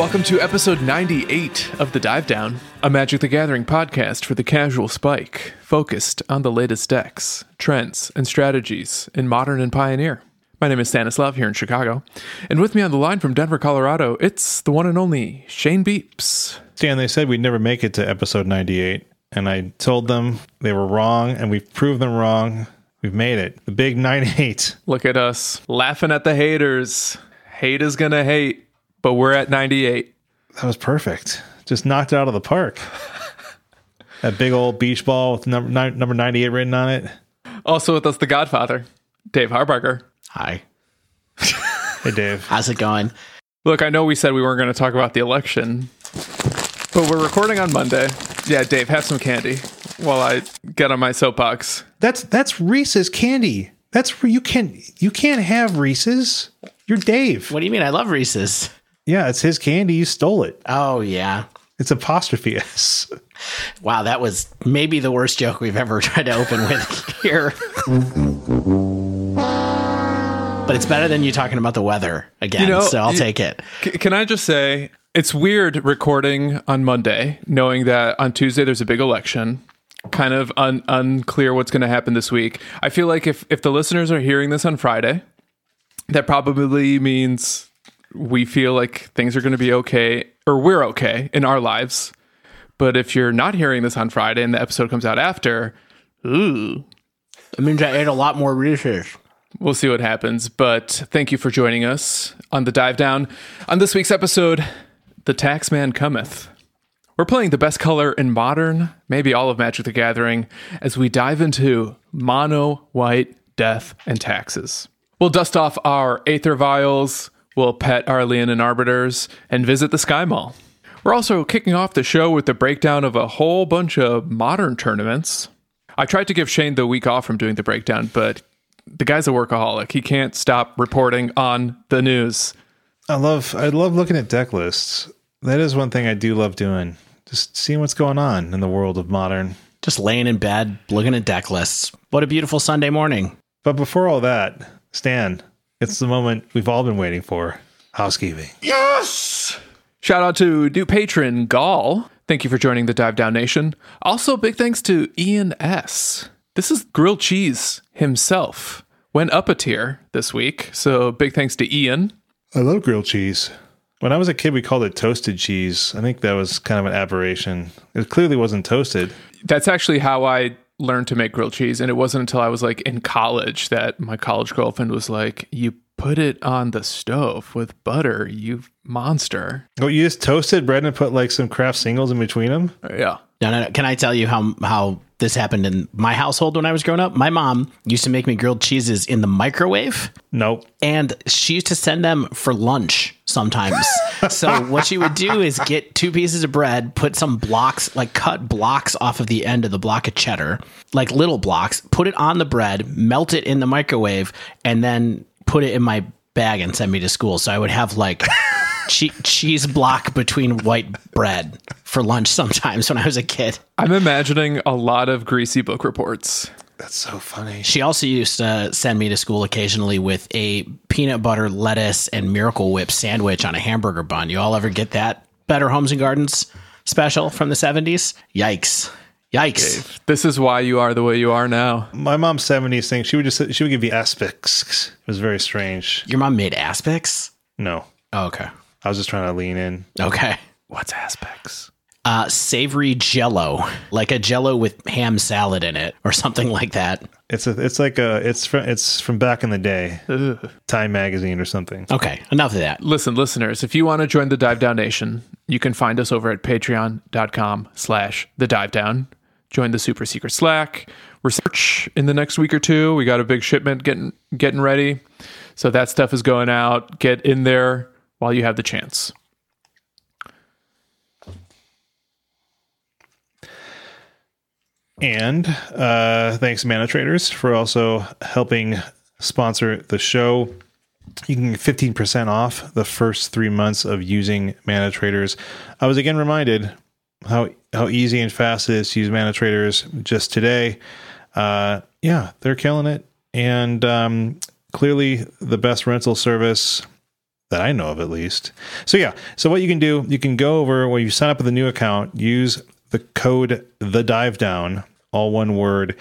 welcome to episode 98 of The Dive Down, a Magic the Gathering podcast for the casual spike, focused on the latest decks, trends, and strategies in Modern and Pioneer. My name is Stanislav here in Chicago, and with me on the line from Denver, Colorado, it's the one and only Shane Beeps. Dan, they said we'd never make it to episode 98, and I told them they were wrong, and we've proved them wrong. We've made it. The big 98. Look at us laughing at the haters. Hate is gonna hate, but we're at 98. That was perfect. Just knocked it out of the park. that big old beach ball with number, ni- number 98 written on it. Also with us, the Godfather, Dave Harbarger. Hi. Hey, Dave. How's it going? Look, I know we said we weren't going to talk about the election, but we're recording on Monday. Yeah, Dave, have some candy while I get on my soapbox. That's that's Reese's candy. That's where you can you can't have Reese's. You're Dave. What do you mean? I love Reese's. Yeah, it's his candy. You stole it. Oh, yeah. It's apostrophe S. Wow, that was maybe the worst joke we've ever tried to open with here. but it's better than you talking about the weather again, You know, so I'll you- take it. C- can I just say, it's weird recording on Monday, knowing that on Tuesday there's a big election. Kind of un- unclear what's going to happen this week. I feel like if, if the listeners are hearing this on Friday, that probably means we feel like things are going to be okay, or we're okay in our lives. But if you're not hearing this on Friday and the episode comes out after, ooh, It means I ate a lot more Reese's. We'll see what happens, but thank you for joining us on the dive down. On this week's episode, The Taxman Cometh. We're playing the best color in modern, maybe all of Magic the Gathering, as we dive into mono, white, death, and taxes. We'll dust off our Aether Vials, we'll pet our Leonin Arbiters, and visit the Sky Mall. We're also kicking off the show with the breakdown of a whole bunch of modern tournaments. I tried to give Shane the week off from doing the breakdown, but the guy's a workaholic. He can't stop reporting on the news. I love I love looking at deck lists. That is one thing I do love doing. Just seeing what's going on in the world of modern. Just laying in bed, looking at deck lists. What a beautiful Sunday morning. But before all that, Stan, it's the moment we've all been waiting for. Housekeeping. Yes! Shout out to new patron Gall. Thank you for joining the Dive Down Nation. Also, big thanks to Ian S. This is grilled cheese himself. Went up a tier this week, so big thanks to Ian. I love grilled cheese. When I was a kid, we called it toasted cheese. I think that was kind of an aberration. It clearly wasn't toasted. That's actually how I learned to make grilled cheese, and it wasn't until I was like in college that my college girlfriend was like, "You put it on the stove with butter, you monster." Oh, you just toasted bread and put like some Kraft singles in between them? Yeah. No, no, no. Can I tell you how how this happened in my household when I was growing up? My mom used to make me grilled cheeses in the microwave. Nope. and she used to send them for lunch sometimes. so what she would do is get two pieces of bread, put some blocks, like cut blocks off of the end of the block of cheddar, like little blocks, put it on the bread, melt it in the microwave, and then put it in my bag and send me to school. So I would have like che- cheese block between white bread for lunch sometimes when I was a kid. I'm imagining a lot of greasy book reports. That's so funny. She also used to send me to school occasionally with a peanut butter, lettuce, and Miracle Whip sandwich on a hamburger bun. You all ever get that Better Homes and Gardens special from the 70s? Yikes. Yikes. This is why you are the way you are now. My mom's 70s thing, she would just she would give you aspics. It was very strange. Your mom made aspics? No. Oh, okay. I was just trying to lean in. Okay. What's aspects? Uh, savory jello, like a jello with ham salad in it or something like that. It's a it's like a it's from it's from back in the day. Time magazine or something. Okay. Enough of that. Listen, listeners, if you want to join the Dive Down Nation, you can find us over at patreon.com slash the dive down. Join the super secret Slack. Research in the next week or two. We got a big shipment getting getting ready. So that stuff is going out. Get in there while you have the chance. And uh, thanks, ManaTraders, for also helping sponsor the show. You can get 15% off the first three months of using ManaTraders. I was again reminded how how easy and fast it is to use ManaTraders just today. Uh, yeah, they're killing it. And um, clearly the best rental service that I know of at least. So yeah, so what you can do, you can go over when you sign up with a new account, use the code the dive down, all one word,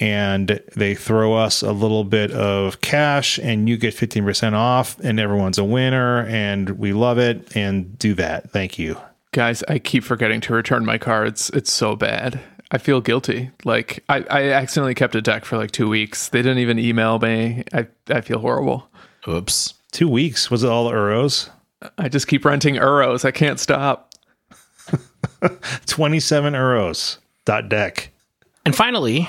and they throw us a little bit of cash and you get 15% off and everyone's a winner and we love it and do that. Thank you. Guys, I keep forgetting to return my cards. It's so bad. I feel guilty. Like I, I accidentally kept a deck for like two weeks. They didn't even email me. I, I feel horrible. Oops. Two weeks. Was it all Uros? I just keep renting Uros. I can't stop. 27 Uros. Dot deck. And finally,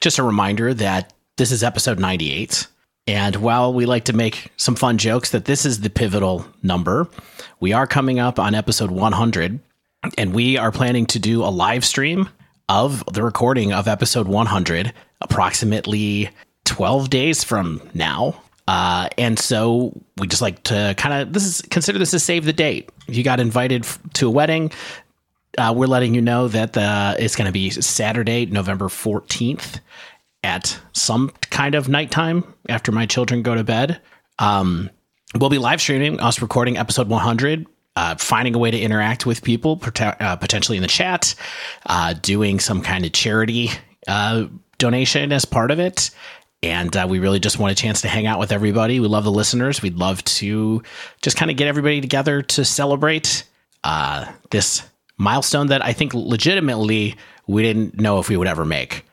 just a reminder that this is episode 98. And while we like to make some fun jokes that this is the pivotal number, we are coming up on episode 100 and we are planning to do a live stream of the recording of episode 100 approximately 12 days from now. Uh, and so we just like to kind of this is consider this a save the date. If you got invited to a wedding, uh, we're letting you know that the, it's going to be Saturday, November 14th at some kind of nighttime after my children go to bed. Um, we'll be live streaming us recording episode 100, uh, finding a way to interact with people, uh, potentially in the chat, uh, doing some kind of charity uh, donation as part of it. And uh, we really just want a chance to hang out with everybody. We love the listeners. We'd love to just kind of get everybody together to celebrate uh, this milestone that I think legitimately we didn't know if we would ever make.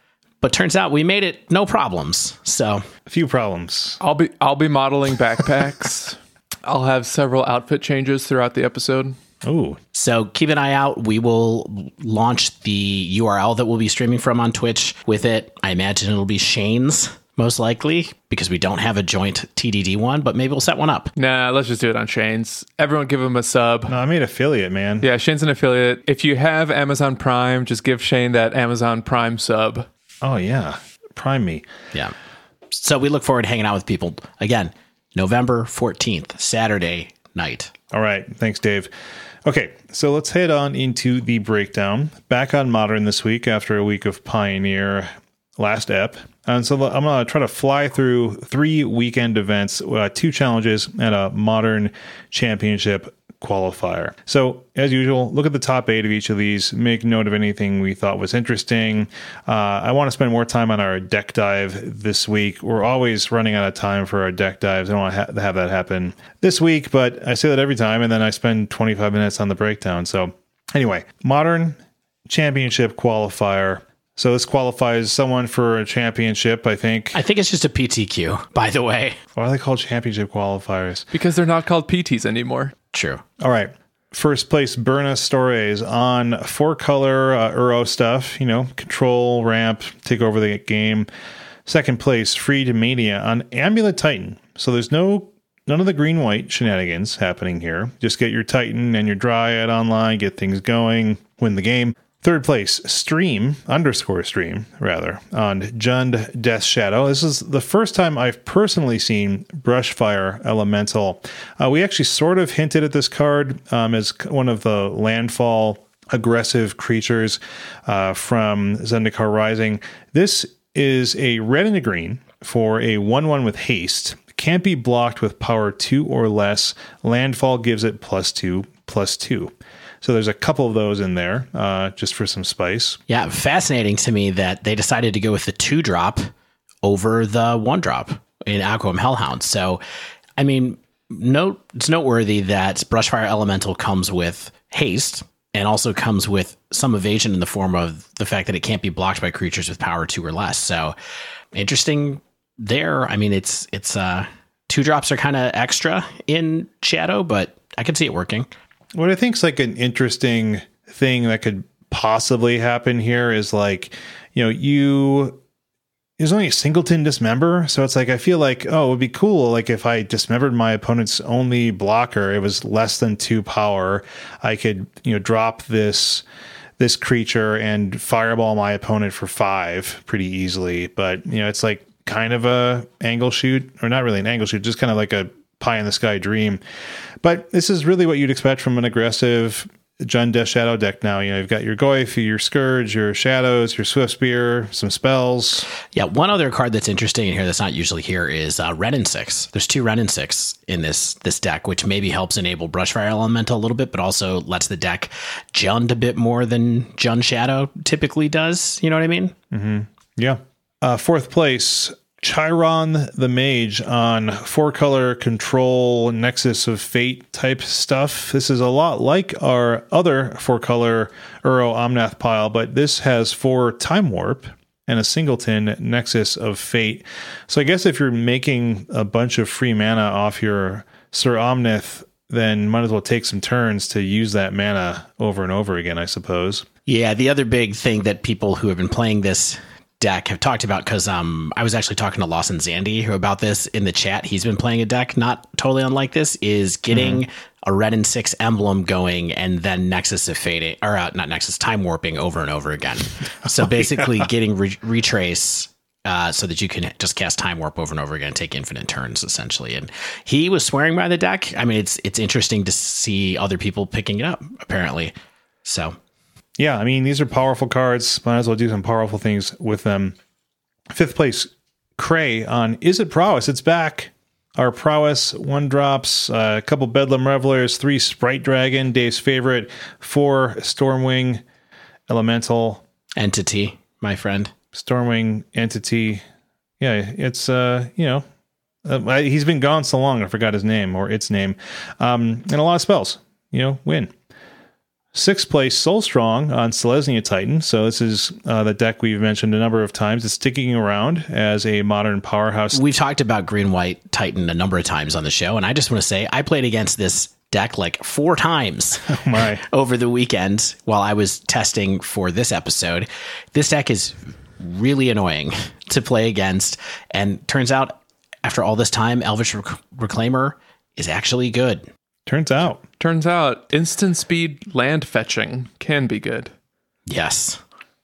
But turns out we made it no problems. So A few problems. I'll be I'll be modeling backpacks. I'll have several outfit changes throughout the episode. Oh, so keep an eye out. We will launch the URL that we'll be streaming from on Twitch with it. I imagine it'll be Shane's most likely because we don't have a joint TDD one, but maybe we'll set one up. Nah, let's just do it on Shane's. Everyone give him a sub. no, I made affiliate, man. Yeah, Shane's an affiliate. If you have Amazon Prime, just give Shane that Amazon Prime sub. Oh, yeah. Prime me. Yeah. So we look forward to hanging out with people again, November 14th, Saturday night. All right. Thanks, Dave. Okay, so let's head on into the breakdown. Back on Modern this week after a week of Pioneer last ep. And so I'm going to try to fly through three weekend events, uh, two challenges, and a Modern Championship qualifier. So, as usual, look at the top eight of each of these, make note of anything we thought was interesting. Uh, I want to spend more time on our deck dive this week. We're always running out of time for our deck dives. I don't want to ha- have that happen this week, but I say that every time, and then I spend 25 minutes on the breakdown. So, anyway, modern championship qualifier. So this qualifies someone for a championship, I think. I think it's just a PTQ, by the way. Why are they called championship qualifiers? Because they're not called PTs anymore. True. All right. First place, Berna Stores on four color uh, Uro stuff, you know, control, ramp, take over the game. Second place, Freed Mania on Amulet Titan. So there's no none of the green white shenanigans happening here. Just get your Titan and your Dryad online, get things going, win the game. Third place, Stream underscore Stream rather on Jund Death Shadow. This is the first time I've personally seen Brushfire Elemental. Uh, we actually sort of hinted at this card um, as one of the landfall aggressive creatures uh, from Zendikar Rising. This is a red and a green for a 1 1 with haste. Can't be blocked with power 2 or less. Landfall gives it plus 2, plus 2. So there's a couple of those in there uh, just for some spice. Yeah, fascinating to me that they decided to go with the two drop over the one drop in Akoum Hellhound. So, I mean, note it's noteworthy that Brushfire Elemental comes with haste and also comes with some evasion in the form of the fact that it can't be blocked by creatures with power two or less. So, interesting there. I mean, it's it's uh two drops are kind of extra in Shadow, but I can see it working. What I think is like an interesting thing that could possibly happen here is like, you know, you there's only a singleton dismember, so it's like I feel like oh, it would be cool like if I dismembered my opponent's only blocker, it was less than two power, I could you know drop this this creature and fireball my opponent for five pretty easily. But you know, it's like kind of a angle shoot, or not really an angle shoot, just kind of like a pie in the sky dream. But this is really what you'd expect from an aggressive Jund Death Shadow deck now. You know, you've got your Goyf, your Scourge, your Shadows, your Swiftspear, some spells. Yeah, one other card that's interesting in here that's not usually here is uh, and Six. There's two Wrenn and Six in this this deck, which maybe helps enable Brushfire Elemental a little bit, but also lets the deck Jund a bit more than Jund Shadow typically does. You know what I mean? Yeah. Uh, fourth place, Chiron the Mage on four color control Nexus of Fate type stuff. This is a lot like our other four color Uro Omnath pile, but this has four Time Warp and a singleton Nexus of Fate. So I guess if you're making a bunch of free mana off your Sir Omnath, then might as well take some turns to use that mana over and over again, I suppose. Yeah, the other big thing that people who have been playing this deck have talked about because um, I was actually talking to Lawson Zandy who about this in the chat. He's been playing a deck not totally unlike this, is getting a Wrenn and Six emblem going and then Nexus of Fading, or uh, not Nexus, time warping over and over again. So basically getting re- retrace. Uh, so that you can just cast time warp over and over again, take infinite turns essentially. And he was swearing by the deck. I mean, it's it's interesting to see other people picking it up. Apparently, so Yeah, I mean, these are powerful cards. Might as well do some powerful things with them. Fifth place, Cray on Is It Prowess? It's back. Our Prowess one drops, uh, a couple Bedlam Revelers, three Sprite Dragon, Dave's favorite, four Stormwing Elemental, entity, my friend. Stormwing Entity. Yeah, it's, uh, you know, uh, he's been gone so long, I forgot his name or its name. Um, and a lot of spells, you know, win. Sixth place, Soul Strong on Selesnya Titan. So this is uh, the deck we've mentioned a number of times. It's sticking around as a modern powerhouse. We've talked about Green White Titan a number of times on the show, and I just want to say I played against this deck like four times My, over the weekend while I was testing for this episode. This deck is really annoying to play against, and turns out after all this time, Elvish Rec- Reclaimer is actually good. Turns out. Turns out instant speed land fetching can be good. Yes.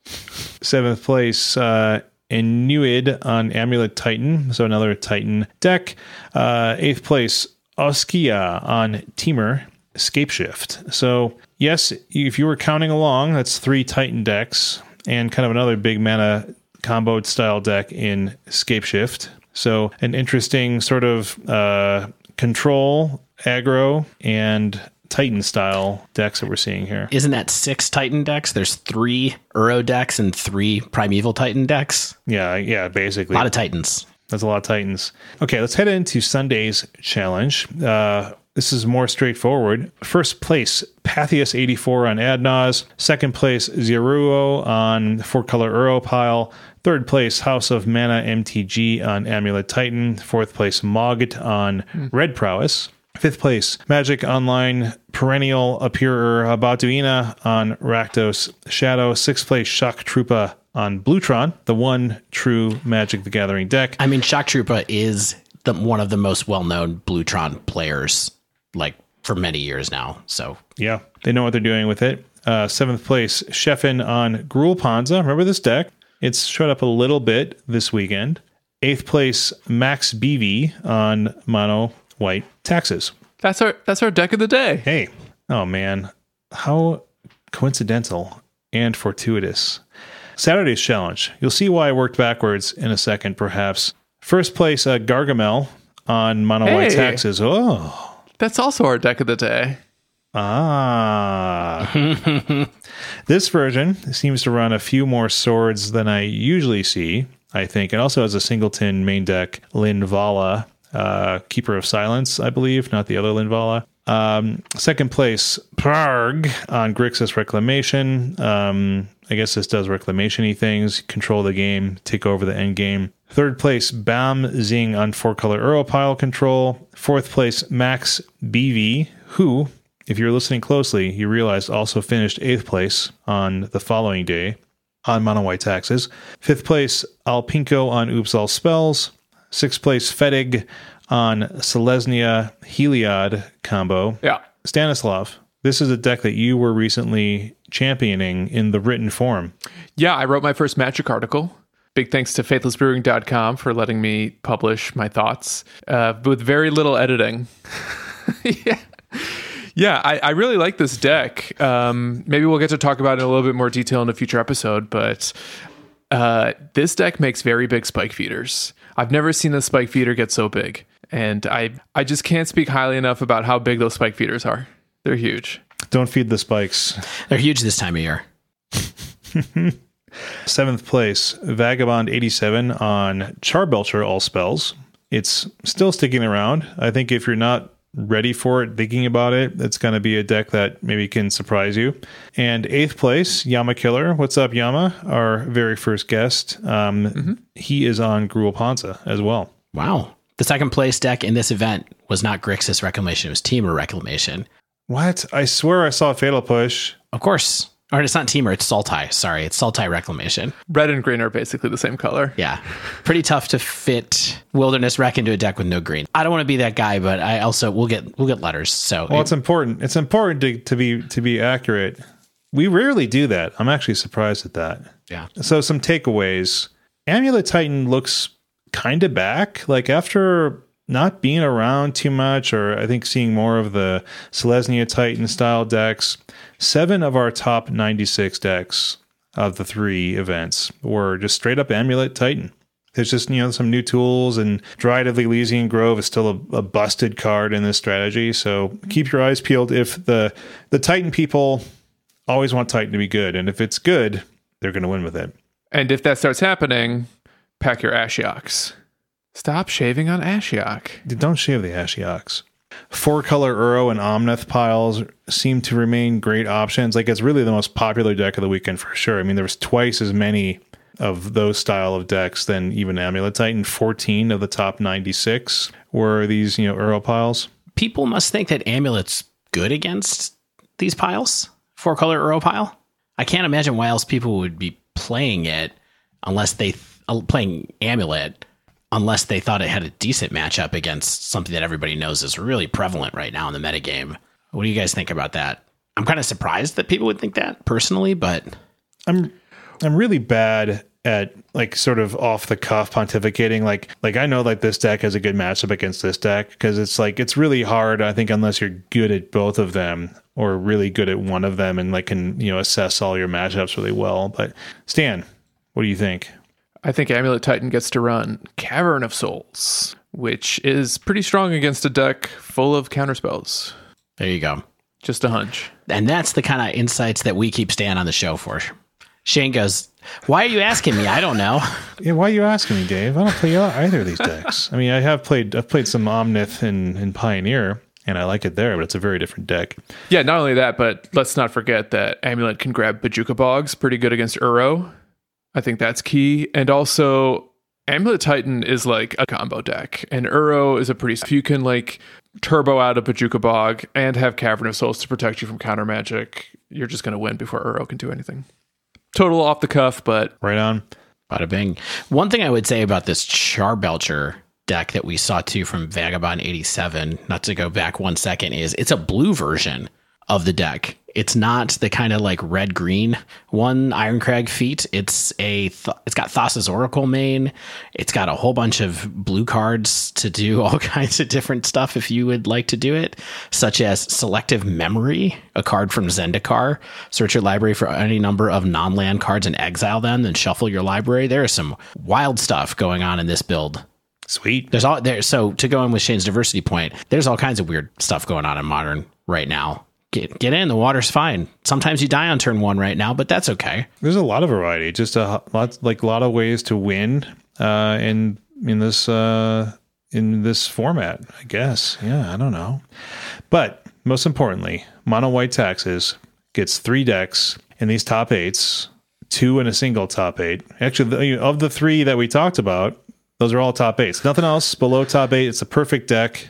Seventh place, uh, Inuit on Amulet Titan. So another Titan deck. Uh, eighth place, Oskia on Temur Scape Shift. So, yes, if you were counting along, that's three Titan decks and kind of another big mana combo style deck in Scapeshift. So, an interesting sort of uh, control, aggro, and Titan style decks that we're seeing here. Isn't that six Titan decks? There's three Uro decks and three Primeval Titan decks. Yeah, yeah, basically. A lot of Titans. That's a lot of Titans. Okay, let's head into Sunday's challenge. Uh, this is more straightforward. First place, Pathius84 on Adnaz. Second place, Zeruo on Four Color Uro Pile. Third place, House of Mana MTG on Amulet Titan. Fourth place, Mogged on Red Prowess. Fifth place, Magic Online Perennial Appearer Abatuina on Rakdos Shadow. Sixth place, Shock Troopa on Bluetron, the one true Magic the Gathering deck. I mean, Shock Troopa is the, one of the most well-known Bluetron players, like for many years now. So Yeah, they know what they're doing with it. Uh, seventh place, Sheffin on Gruul Panza. Remember this deck? It's showed up a little bit this weekend. Eighth place, Max BV on Mono White Taxes. That's our that's our deck of the day. Hey, oh man, how coincidental and fortuitous. Saturday's challenge. You'll see why I worked backwards in a second, perhaps. First place, uh, Gargamel on Mono White Hey. Taxes. Oh, That's also our deck of the day. Ah. this version seems to run a few more swords than I usually see, I think. It also has a singleton main deck, Linvala, uh, Keeper of Silence, I believe, not the other Linvala. Um, second place, Prarg on Grixis Reclamation. Um, I guess this does reclamation y things, control the game, take over the end game. Third place, Bam Zing on four color Uro pile control. Fourth place, Max BV, who, if you're listening closely, you realize also finished eighth place on the following day on Mono White Taxes. Fifth place, Alpinko on Oops All Spells. Sixth place, Fedig on Selesnya Heliod combo. Yeah. Stanislav, this is a deck that you were recently championing in the written form. Yeah, I wrote my first magic article. Big thanks to faithlessbrewing.com for letting me publish my thoughts uh, with very little editing. yeah. Yeah, I, I really like this deck. Um, maybe we'll get to talk about it in a little bit more detail in a future episode, but uh, this deck makes very big spike feeders. I've never seen a spike feeder get so big, and I I just can't speak highly enough about how big those spike feeders are. They're huge. Don't feed the spikes. They're huge this time of year. Seventh place, Vagabond 87 on Charbelcher All Spells. It's still sticking around. I think if you're not ready for it, thinking about it, it's going to be a deck that maybe can surprise you. And eighth place, Yama Killer. What's up, Yama? Our very first guest. Um, Mm-hmm. He is on Gruul Panza as well. Wow. The second place deck in this event was not Grixis Reclamation, it was Temur Reclamation. What? I swear I saw Fatal Push. Of course. Or it's not Temur, it's Sultai. Sorry, it's Sultai Reclamation. Red and green are basically the same color. Yeah. Pretty tough to fit Wilderness Wreck into a deck with no green. I don't want to be that guy, but I also we'll get we'll get letters. So Well, it's important. It's important to, to be to be accurate. We rarely do that. I'm actually surprised at that. yeah. So some takeaways. Amulet Titan looks kind of back. Like after not being around too much, or I think seeing more of the Selesnya Titan style decks, seven of our top 96 decks of the three events were just straight up Amulet Titan. There's just, you know, some new tools and Dryad of the Ilysian Grove is still a, a busted card in this strategy. So keep your eyes peeled if the the Titan people always want Titan to be good. And if it's good, they're gonna win with it. And if that starts happening, pack your Ashioks. Stop shaving on Ashiok. Don't shave the Ashioks. Four color Uro and Omnath piles seem to remain great options. Like it's really the most popular deck of the weekend for sure. I mean, there was twice as many of those style of decks than even Amulet Titan. 14 of the top 96 were these, you know, Uro piles. People must think that Amulet's good against these piles. Four color Uro pile. I can't imagine why else people would be playing it unless they uh, playing Amulet unless they thought it had a decent matchup against something that everybody knows is really prevalent right now in the metagame. What do you guys think about that? I'm kind of surprised that people would think that personally, but I'm I'm really bad at like sort of off the cuff pontificating like like I know like this deck has a good matchup against this deck because it's like it's really hard I think unless you're good at both of them or really good at one of them and like can you know assess all your matchups really well but Stan what do you think I think Amulet Titan gets to run Cavern of Souls, which is pretty strong against a deck full of counterspells. there you go. Just a hunch. And that's the kind of insights that we keep staying on the show for. Shane goes, Why are you asking me? I don't know. yeah why are you asking me Dave I don't play either of these decks I mean I have played I've played some Omnath and, and Pioneer and I like it there but it's a very different deck Yeah, not only that, but let's not forget that Amulet can grab Bojuka Bogs pretty good against Uro. I think that's key. And also, Amulet Titan is like a combo deck, and Uro is a pretty. If you can like turbo out a Bojuka Bog and have Cavern of Souls to protect you from counter magic, you're just going to win before Uro can do anything. Total off the cuff, but right on Bada bing. One thing I would say about this Charbelcher deck that we saw too from Vagabond 87, not to go back one second, is it's a blue version of the deck. It's not the kind of like red green one Irencrag Feat. It's a th- it's got Thassa's Oracle main. It's got a whole bunch of blue cards to do all kinds of different stuff if you would like to do it, such as Selective Memory, a card from Zendikar. Search your library for any number of non-land cards and exile them, then shuffle your library. There is some wild stuff going on in this build. sweet There's all there. So to go in with Shane's diversity point, there's all kinds of weird stuff going on in modern right now. Get get in. The water's fine. Sometimes you die on turn one right now, but that's okay. There's a lot of variety, just a lot like a lot of ways to win uh, in in this uh, in this format. I guess, yeah, I don't know, but most importantly, mono white taxes gets three decks in these top eights, two in a single top eight. Actually, of the three that we talked about, those are all top eights. Nothing else below top eight. It's a perfect deck.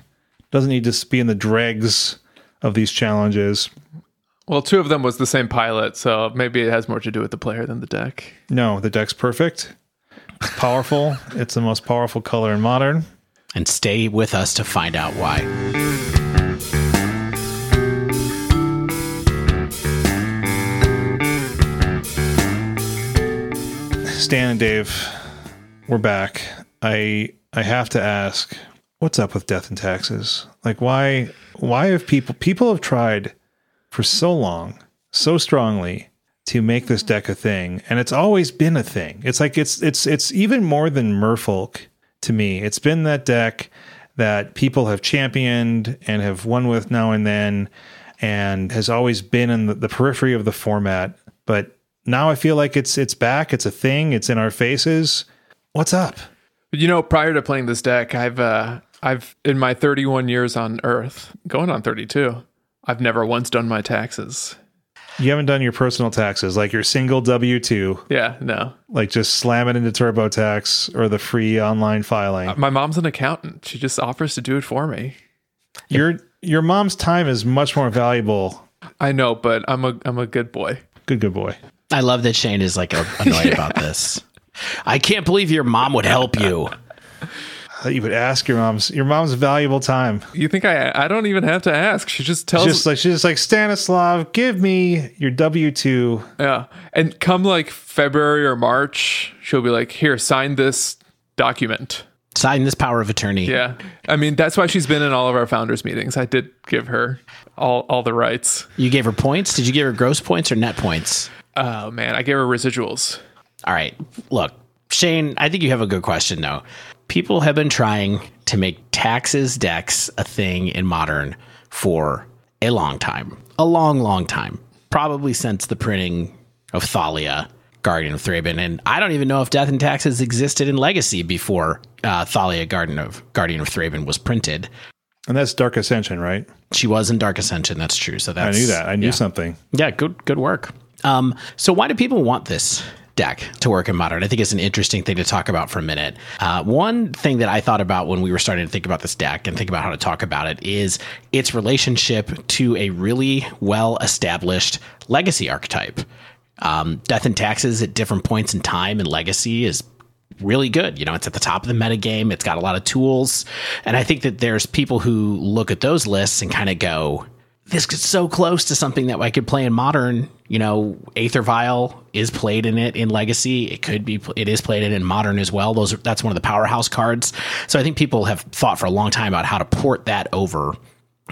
Doesn't need to be in the dregs of these challenges. well, two of them was the same pilot, so maybe it has more to do with the player than the deck. No, the deck's perfect. It's powerful. it's the most powerful color in modern. And stay with us to find out why. Stan and Dave, we're back. I I have to ask, what's up with death and taxes? Like why why have people people have tried for so long, so strongly to make this deck a thing, and it's always been a thing. It's like it's it's it's even more than Merfolk to me. It's been that deck that people have championed and have won with now and then and has always been in the, the periphery of the format. But now I feel like it's it's back, it's a thing, it's in our faces. What's up? You know, prior to playing this deck, I've uh I've in my 31 years on Earth, going on 32, I've never once done my taxes. You haven't done your personal taxes, like your single W two, Yeah, no. like just slam it into TurboTax or the free online filing. My mom's an accountant. She just offers to do it for me. your your mom's time is much more valuable. I know, but I'm a I'm a good boy. Good, good boy. I love that Shane is like annoyed about this. I can't believe your mom would help you. You would ask your mom's your mom's valuable time. You think I I don't even have to ask. She just tells Just like she's just like Stanislav, give me your W two. Yeah. And come like February or March, she'll be like, "Here, sign this document." Sign this power of attorney. Yeah. I mean, that's why she's been in all of our founders meetings. I did give her all all the rights. You gave her points. Did you give her gross points or net points? Oh man, I gave her residuals. All right. Look, Shane, I think you have a good question though. People have been trying to make taxes decks a thing in modern for a long time. A long, long time. Probably since the printing of Thalia, Guardian of Thraben. And I don't even know if Death and Taxes existed in Legacy before uh, Thalia, Guardian of Guardian of Thraben was printed. And that's Dark Ascension, right? She was in Dark Ascension, that's true. So that's I knew that. I knew yeah. something. Yeah, good good work. Um, so why do people want this deck to work in modern? I think it's an interesting thing to talk about for a minute. Uh, one thing that I thought about when we were starting to think about this deck and think about how to talk about it is its relationship to a really well established legacy archetype. Um, Death and Taxes at different points in time and Legacy is really good. You know, it's at the top of the metagame. It's got a lot of tools. And I think that there's people who look at those lists and kind of go, this is so close to something that I could play in modern. You know, Aether Vial is played in it in Legacy. It could be, it is played in in modern as well. Those are, that's one of the powerhouse cards. So I think people have thought for a long time about how to port that over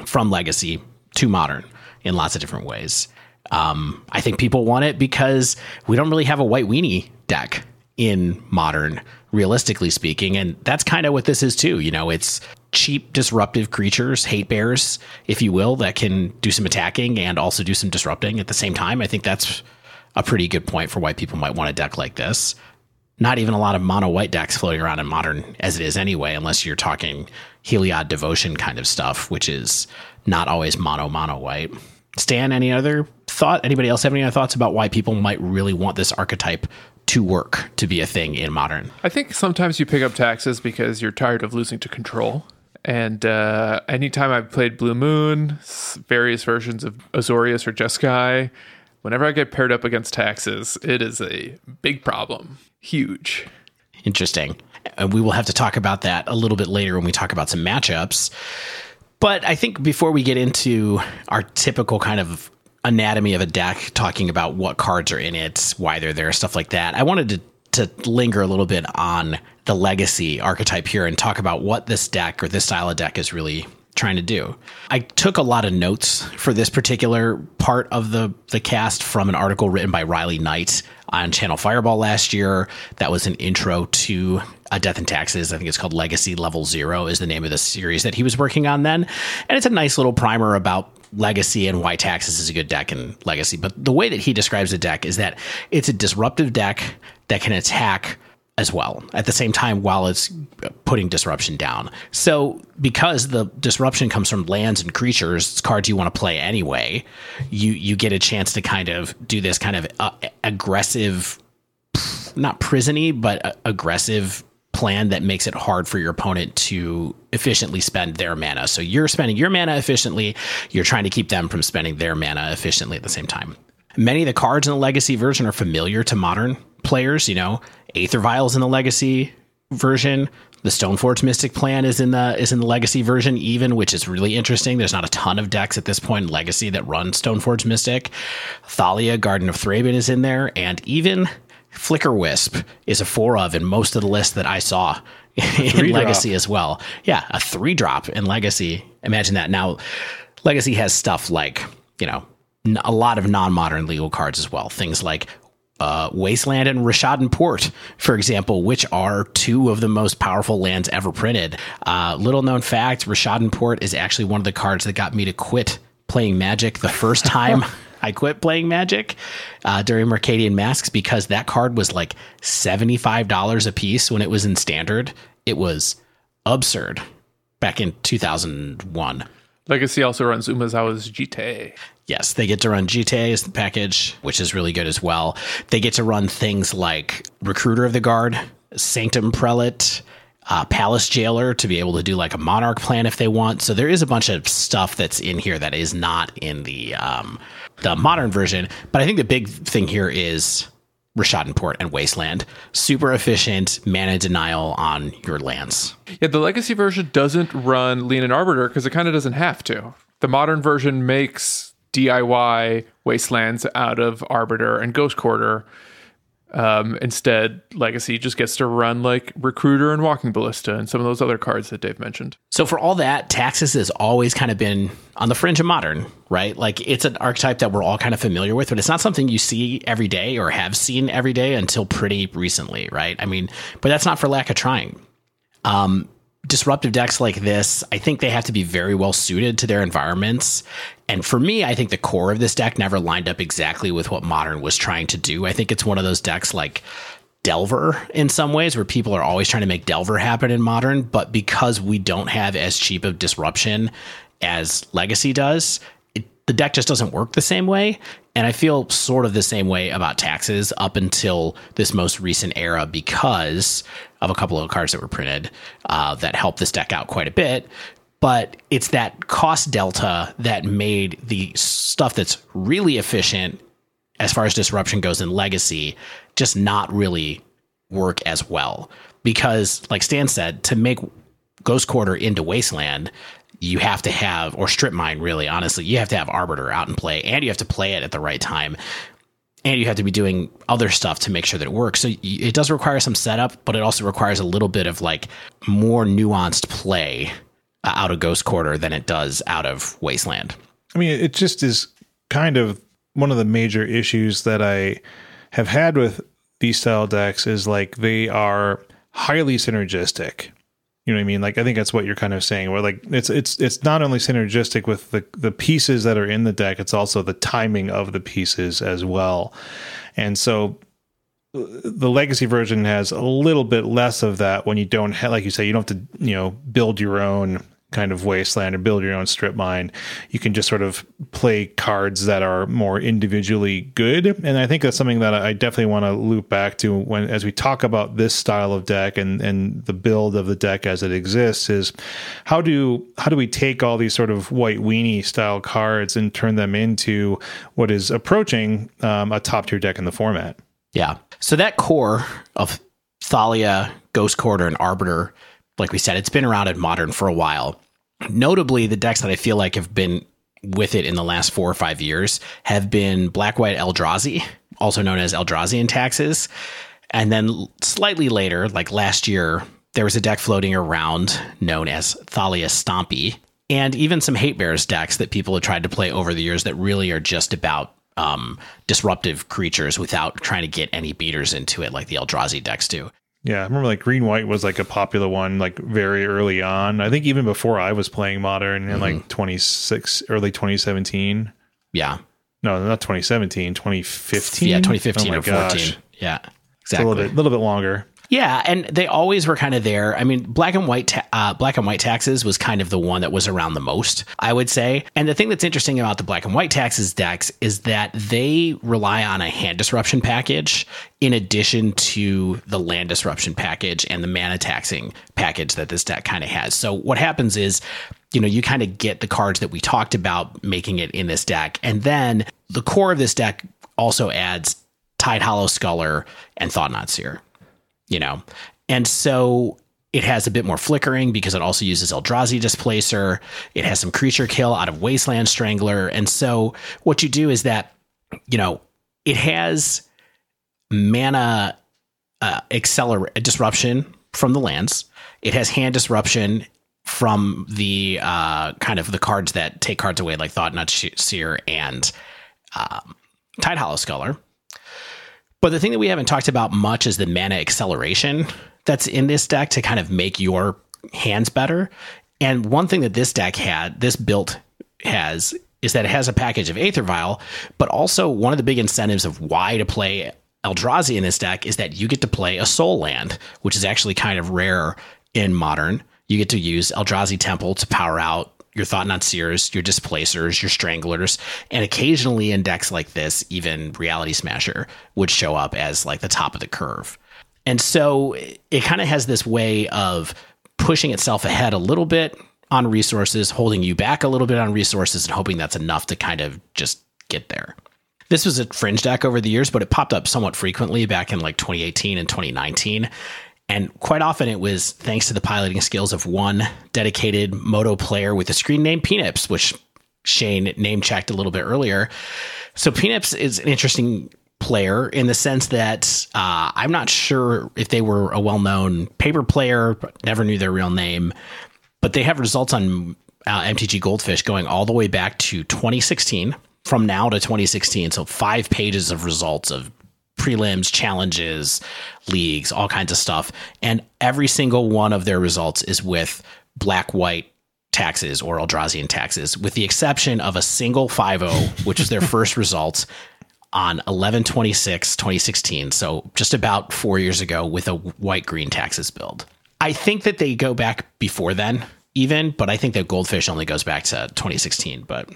from Legacy to modern in lots of different ways. Um, I think people want it because we don't really have a white weenie deck in modern, realistically speaking. And that's kind of what this is too. You know, it's cheap, disruptive creatures, hate bears, if you will, that can do some attacking and also do some disrupting at the same time. I think that's a pretty good point for why people might want a deck like this. Not even a lot of mono white decks floating around in modern as it is anyway, unless you're talking Heliod devotion kind of stuff, which is not always mono mono white. Stan, any other thought? Anybody else have any other thoughts about why people might really want this archetype to work to be a thing in modern? I think sometimes you pick up taxes because you're tired of losing to control. And uh, anytime I've played Blue Moon, various versions of Azorius or Jeskai, whenever I get paired up against taxes, it is a big problem. Huge. Interesting. And we will have to talk about that a little bit later when we talk about some matchups. But I think before we get into our typical kind of anatomy of a deck, talking about what cards are in it, why they're there, stuff like that, I wanted to to linger a little bit on the legacy archetype here and talk about what this deck or this style of deck is really trying to do. I took a lot of notes for this particular part of the the cast from an article written by Riley Knight on Channel Fireball last year. That was an intro to a Death and Taxes. I think it's called Legacy Level Zero is the name of the series that he was working on then, and it's a nice little primer about Legacy and why Taxes is a good deck in Legacy. But the way that he describes the deck is that it's a disruptive deck that can attack as well at the same time while it's putting disruption down. So because the disruption comes from lands and creatures, it's cards you want to play anyway. You you get a chance to kind of do this kind of uh, aggressive, not prisony, but uh, aggressive plan that makes it hard for your opponent to efficiently spend their mana. So you're spending your mana efficiently, you're trying to keep them from spending their mana efficiently at the same time. Many of the cards in the legacy version are familiar to modern players, you know, Aether Vials in the legacy version. The Stoneforge Mystic Plan is in the is in the Legacy version, even, which is really interesting. There's not a ton of decks at this point in Legacy that run Stoneforge Mystic. Thalia, Guardian of Thraben is in there, and even Flickerwisp is a four of in most of the lists that I saw in drop. Legacy as well. Yeah, a three drop in Legacy imagine that. Now, Legacy has stuff like, you know, a lot of non modern legal cards as well. Things like uh, Wasteland and Rishadan Port, for example, which are two of the most powerful lands ever printed. Uh, little known fact Rishadan Port is actually one of the cards that got me to quit playing Magic the first time. I quit playing Magic uh, during Mercadian Masques because that card was like $75 a piece when it was in standard. It was absurd back in 2001. Legacy also runs Umezawa's Jitte. Yes, they get to run GTA as the package, which is really good as well. They get to run things like Recruiter of the Guard, Sanctum Prelate, uh, Palace Jailer to be able to do like a Monarch plan if they want. So there is a bunch of stuff that's in here that is not in the um, the modern version. But I think the big thing here is Rishadan Port and Wasteland. Super efficient mana denial on your lands. Yeah, the Legacy version doesn't run Leonin Arbiter because it kind of doesn't have to. The modern version makes DIY Wastelands out of Arbiter and Ghost Quarter. Um, instead, Legacy just gets to run like Recruiter and Walking Ballista and some of those other cards that Dave mentioned. So for all that, Taxes has always kind of been on the fringe of modern, right? Like it's an archetype that we're all kind of familiar with, but it's not something you see every day or have seen every day until pretty recently, right? I mean, but that's not for lack of trying. Um, disruptive decks like this, I think they have to be very well suited to their environments. And for me, I think the core of this deck never lined up exactly with what Modern was trying to do. I think it's one of those decks like Delver in some ways, where people are always trying to make Delver happen in Modern. But because we don't have as cheap of disruption as Legacy does, it, the deck just doesn't work the same way. And I feel sort of the same way about taxes up until this most recent era because of a couple of cards that were printed uh, that helped this deck out quite a bit. But it's that cost delta that made the stuff that's really efficient as far as disruption goes in legacy just not really work as well. Because, like Stan said, to make Ghost Quarter into Wasteland, you have to have, or Strip Mine, really, honestly, you have to have Arbiter out and play, and you have to play it at the right time. And you have to be doing other stuff to make sure that it works. So it does require some setup, but it also requires a little bit of like more nuanced play uh, out of Ghost Quarter than it does out of Wasteland. I mean, it just is kind of one of the major issues that I have had with these style decks is like they are highly synergistic. You know what I mean? Like I think that's what you're kind of saying. Where like it's it's it's not only synergistic with the the pieces that are in the deck, it's also the timing of the pieces as well. And so uh, the legacy version has a little bit less of that when you don't have like you say you don't have to you know build your own kind of wasteland or build your own strip mine. You can just sort of play cards that are more individually good. And I think that's something that I definitely want to loop back to when as we talk about this style of deck and and the build of the deck as it exists is how do how do we take all these sort of white weenie style cards and turn them into what is approaching um, a top tier deck in the format? Yeah. So that core of Thalia, Ghost Quarter, and Arbiter like we said, it's been around in modern for a while. Notably, the decks that I feel like have been with it in the last four or five years have been Black White Eldrazi, also known as Eldrazian taxes. And then slightly later, like last year, there was a deck floating around known as Thalia Stompy, and even some Hate Bears decks that people have tried to play over the years that really are just about um, disruptive creatures without trying to get any beaters into it, like the Eldrazi decks do. Yeah, I remember like green white was like a popular one like very early on. I think even before I was playing modern in mm-hmm. like 26 early 2017. Yeah. No, not 2017, 2015. Yeah, 2015 oh or 14. Yeah. Exactly. It's a little bit, little bit longer. Yeah, and they always were kind of there. I mean, black and white, ta- uh, black and white taxes was kind of the one that was around the most, I would say. And the thing that's interesting about the black and white taxes decks is that they rely on a hand disruption package in addition to the land disruption package and the mana taxing package that this deck kind of has. So what happens is you know, you kind of get the cards that we talked about making it in this deck. And then the core of this deck also adds Tidehollow Sculler and Thought-Knot Seer you know? And so it has a bit more flickering because it also uses Eldrazi Displacer. It has some creature kill out of Wasteland Strangler. And so what you do is that, you know, it has mana uh, accelerate disruption from the lands. It has hand disruption from the uh, kind of the cards that take cards away, like Thought Knot Seer and um, Tidehollow Sculler. But the thing that we haven't talked about much is the mana acceleration that's in this deck to kind of make your hands better. And one thing that this deck had, this built has, is that it has a package of Aether Vial, but also one of the big incentives of why to play Eldrazi in this deck is that you get to play a sol land, which is actually kind of rare in modern. You get to use Eldrazi Temple to power out your Thought-Knot Seers, your Displacers, your Stranglers, and occasionally in decks like this, even Reality Smasher would show up as like the top of the curve. And so it kind of has this way of pushing itself ahead a little bit on resources, holding you back a little bit on resources, and hoping that's enough to kind of just get there. This was a fringe deck over the years, but it popped up somewhat frequently back in like 2018 and 2019. And quite often it was thanks to the piloting skills of one dedicated moto player with a screen name Peanups, which Shane name checked a little bit earlier. So Peanups is an interesting player in the sense that uh, I'm not sure if they were a well known paper player, never knew their real name, but they have results on uh, MTG Goldfish going all the way back to 2016 from now to 2016. So five pages of results of prelims, challenges, leagues, all kinds of stuff. And every single one of their results is with black, white taxes or Eldrazian taxes, with the exception of a single 5 which is their first result on 11 26 2016 so just about four years ago with a white green taxes build i think that they go back before then even but i think that goldfish only goes back to 2016 but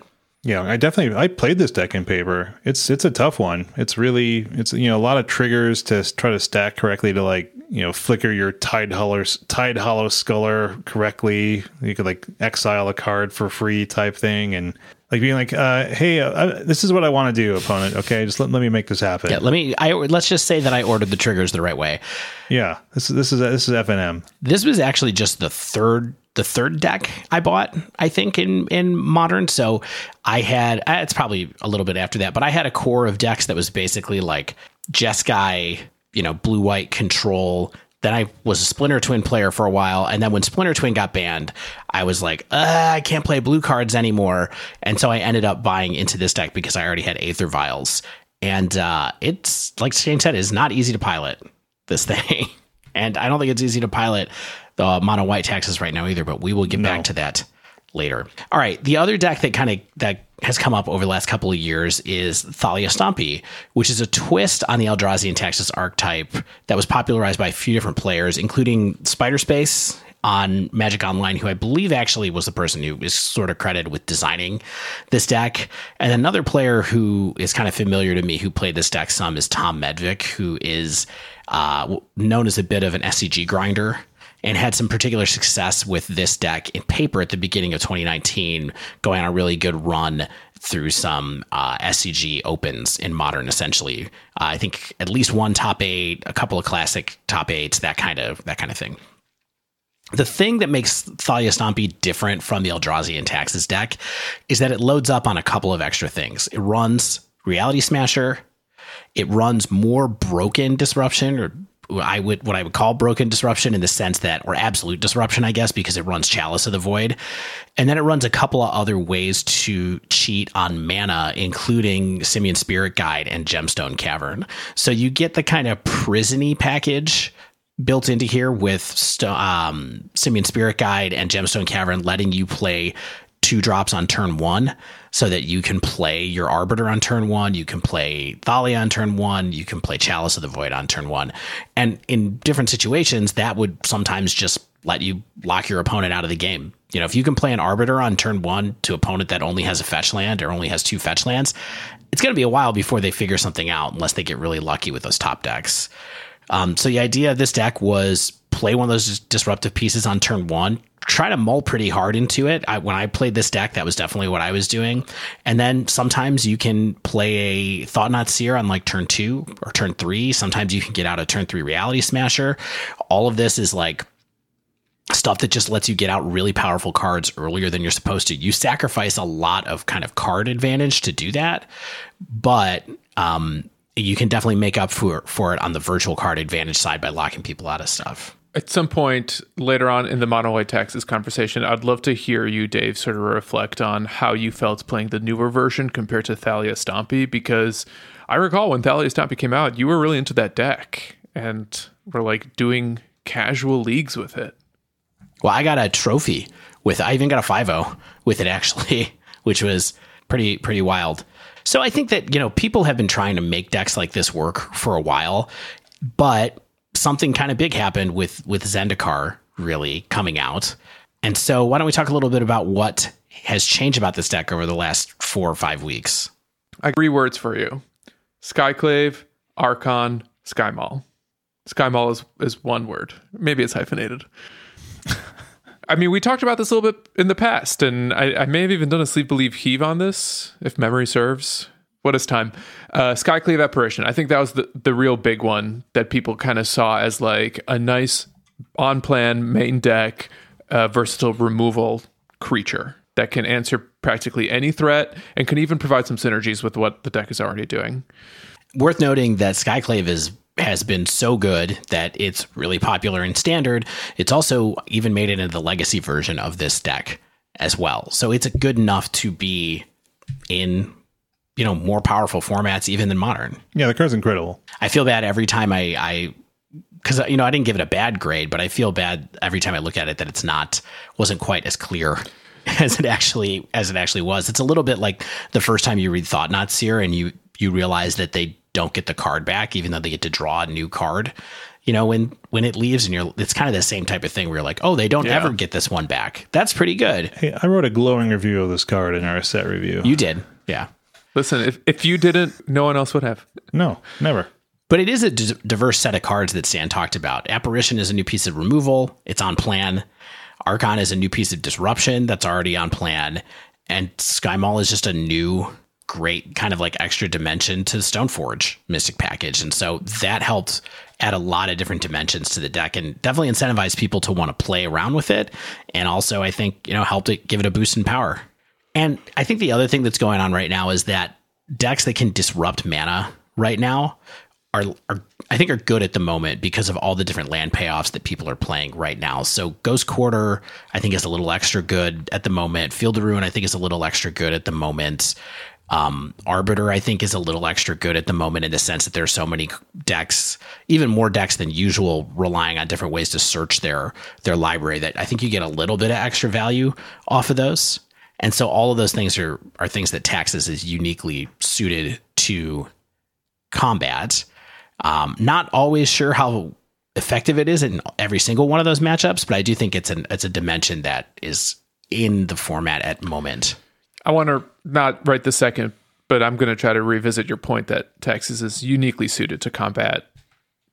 yeah, I definitely I played this deck in paper. It's it's a tough one. It's really it's you know a lot of triggers to try to stack correctly to like you know flicker your Tidehollow tide hollow Sculler correctly. You could like exile a card for free type thing and like being like, uh, hey, uh, this is what I want to do, opponent. Okay, just let, let me make this happen. Yeah, let me. I let's just say that I ordered the triggers the right way. Yeah, this is this is this is FNM. This was actually just the third the third deck I bought, I think in in modern. So I had uh, it's probably a little bit after that, but I had a core of decks that was basically like Jeskai, you know, blue white control. Then I was a Splinter Twin player for a while, and then when Splinter Twin got banned, I was like, uh, I can't play blue cards anymore, and so I ended up buying into this deck because I already had Aether Vials, and uh, it's like Shane said, it's not easy to pilot this thing, and I don't think it's easy to pilot the mono white taxes right now either, but we will get no. back to that later. All right, the other deck that kind of that has come up over the last couple of years is Thalia Stompy, which is a twist on the Eldrazi and Taxes archetype that was popularized by a few different players, including Spider Space on Magic Online, who I believe actually was the person who is sort of credited with designing this deck. And another player who is kind of familiar to me who played this deck some is Tom Medvick, who is uh, known as a bit of an SCG grinder and had some particular success with this deck in paper at the beginning of 2019, going on a really good run through some uh, SCG opens in modern. Essentially, uh, I think at least one top eight, a couple of classic top eights, that kind of that kind of thing. The thing that makes Thalia Stompy different from the Eldrazi and Taxes deck is that it loads up on a couple of extra things. It runs Reality Smasher, it runs more broken disruption or I would what I would call broken disruption in the sense that or absolute disruption, I guess, because it runs Chalice of the Void. And then it runs a couple of other ways to cheat on mana, including Simian Spirit Guide and Gemstone Cavern. So you get the kind of prisony package built into here with um, Simian Spirit Guide and Gemstone Cavern, letting you play two drops on turn one so that you can play your Arbiter on turn one, you can play Thalia on turn one, you can play Chalice of the Void on turn one. And in different situations, that would sometimes just let you lock your opponent out of the game. You know, if you can play an Arbiter on turn one to opponent that only has a fetch land or only has two fetch lands, it's going to be a while before they figure something out unless they get really lucky with those top decks. Um, so the idea of this deck was play one of those disruptive pieces on turn one, try to mull pretty hard into it. I, when I played this deck, that was definitely what I was doing. And then sometimes you can play a Thought-Knot Seer on like turn two or turn three. Sometimes you can get out a turn three Reality Smasher. All of this is like stuff that just lets you get out really powerful cards earlier than you're supposed to. You sacrifice a lot of kind of card advantage to do that, but um, you can definitely make up for for it on the virtual card advantage side by locking people out of stuff. At some point later on in the Mono White Taxes conversation, I'd love to hear you, Dave, sort of reflect on how you felt playing the newer version compared to Thalia Stompy, because I recall when Thalia Stompy came out, you were really into that deck and were like doing casual leagues with it. Well, I got a trophy with I even got a 5 with it actually, which was pretty pretty wild. So I think that, you know, people have been trying to make decks like this work for a while, but something kind of big happened with with Zendikar really coming out. And so why don't we talk a little bit about what has changed about this deck over the last 4 or 5 weeks? I three words for you. Skyclave, Archon, Skymall. Skymall is, is one word. Maybe it's hyphenated. I mean, we talked about this a little bit in the past, and I, I may have even done a sleep believe heave on this, if memory serves. What is time? Uh, Skyclave apparition. I think that was the, the real big one that people kind of saw as like a nice on plan main deck, uh, versatile removal creature that can answer practically any threat and can even provide some synergies with what the deck is already doing. Worth noting that Skyclave is has been so good that it's really popular in standard. It's also even made it into the legacy version of this deck as well. So it's good enough to be in you know more powerful formats even than modern. Yeah, the card's incredible. I feel bad every time I I because you know I didn't give it a bad grade, but I feel bad every time I look at it that it's not wasn't quite as clear as it actually as it actually was. It's a little bit like the first time you read Thought-Knot Seer and you you realize that they don't get the card back, even though they get to draw a new card. You know, when when it leaves and you're it's kind of the same type of thing where you're like, oh, they don't Yeah. ever get this one back. That's pretty good. Hey, I wrote a glowing review of this card in our set review. You did. Yeah. Listen, if, if you didn't, no one else would have. no, never. But it is a d- diverse set of cards that Stan talked about. Apparition is a new piece of removal, it's on plan. Archon is a new piece of disruption that's already on plan. And Skymall is just a new, great kind of like extra dimension to Stoneforge Mystic Package. And so that helped add a lot of different dimensions to the deck and definitely incentivized people to want to play around with it. And also, I think, you know, helped it give it a boost in power. And I think the other thing that's going on right now is that decks that can disrupt mana right now are, are I think are good at the moment because of all the different land payoffs that people are playing right now. So Ghost Quarter I think is a little extra good at the moment. Field of Ruin I think is a little extra good at the moment. Um, Arbiter I think is a little extra good at the moment in the sense that there's so many decks, even more decks than usual, relying on different ways to search their their library. That I think you get a little bit of extra value off of those. And so all of those things are are things that Taxes is uniquely suited to combat. Um, not always sure how effective it is in every single one of those matchups, but I do think it's an it's a dimension that is in the format at moment. I want to not right this second, but I'm going to try to revisit your point that Taxes is uniquely suited to combat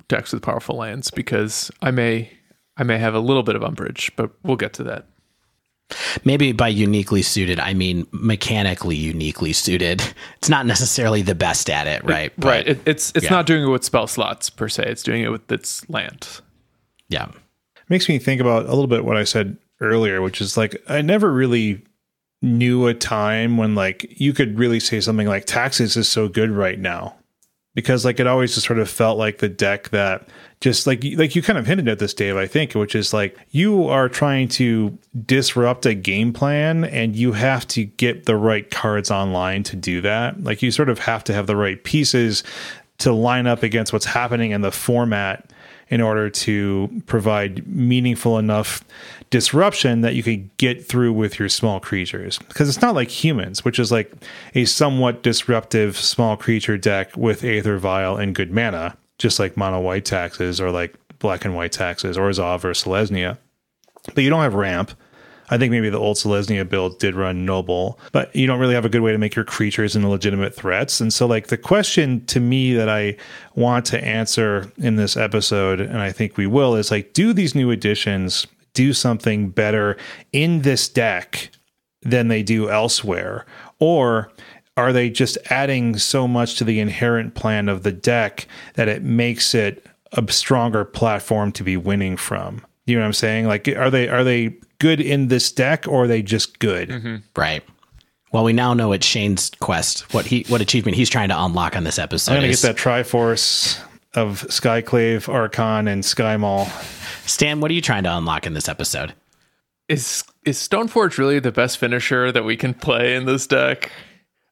decks with powerful lands because I may I may have a little bit of umbrage, but we'll get to that. Maybe by uniquely suited, I mean mechanically uniquely suited. It's not necessarily the best at it, right? But, right. It, it's it's yeah. not doing it with spell slots per se. It's doing it with its land. yeah. makes me think about a little bit what I said earlier, which is like I never really knew a time when like you could really say something like taxes is so good right now. Because like it always just sort of felt like the deck that just like like you kind of hinted at this, Dave, I think, which is like you are trying to disrupt a game plan and you have to get the right cards online to do that. Like you sort of have to have the right pieces to line up against what's happening in the format in order to provide meaningful enough disruption that you could get through with your small creatures. Because it's not like humans, which is like a somewhat disruptive small creature deck with Aether Vial and good mana, just like mono white taxes or like black and white taxes or Zav or Selesnya. But you don't have ramp. I think maybe the old Selesnya build did run noble, but you don't really have a good way to make your creatures into legitimate threats. And so, like, the question to me that I want to answer in this episode, and I think we will, is like, do these new additions do something better in this deck than they do elsewhere? Or are they just adding so much to the inherent plan of the deck that it makes it a stronger platform to be winning from? You know what I'm saying? Like, are they are they good in this deck, or are they just good? Mm-hmm. Right. Well, we now know what Shane's quest, what he, what achievement he's trying to unlock on this episode. I'm gonna is. get that Triforce of Skyclave, Archon, and Sky Maul. Stan, what are you trying to unlock in this episode? Is is Stoneforge really the best finisher that we can play in this deck?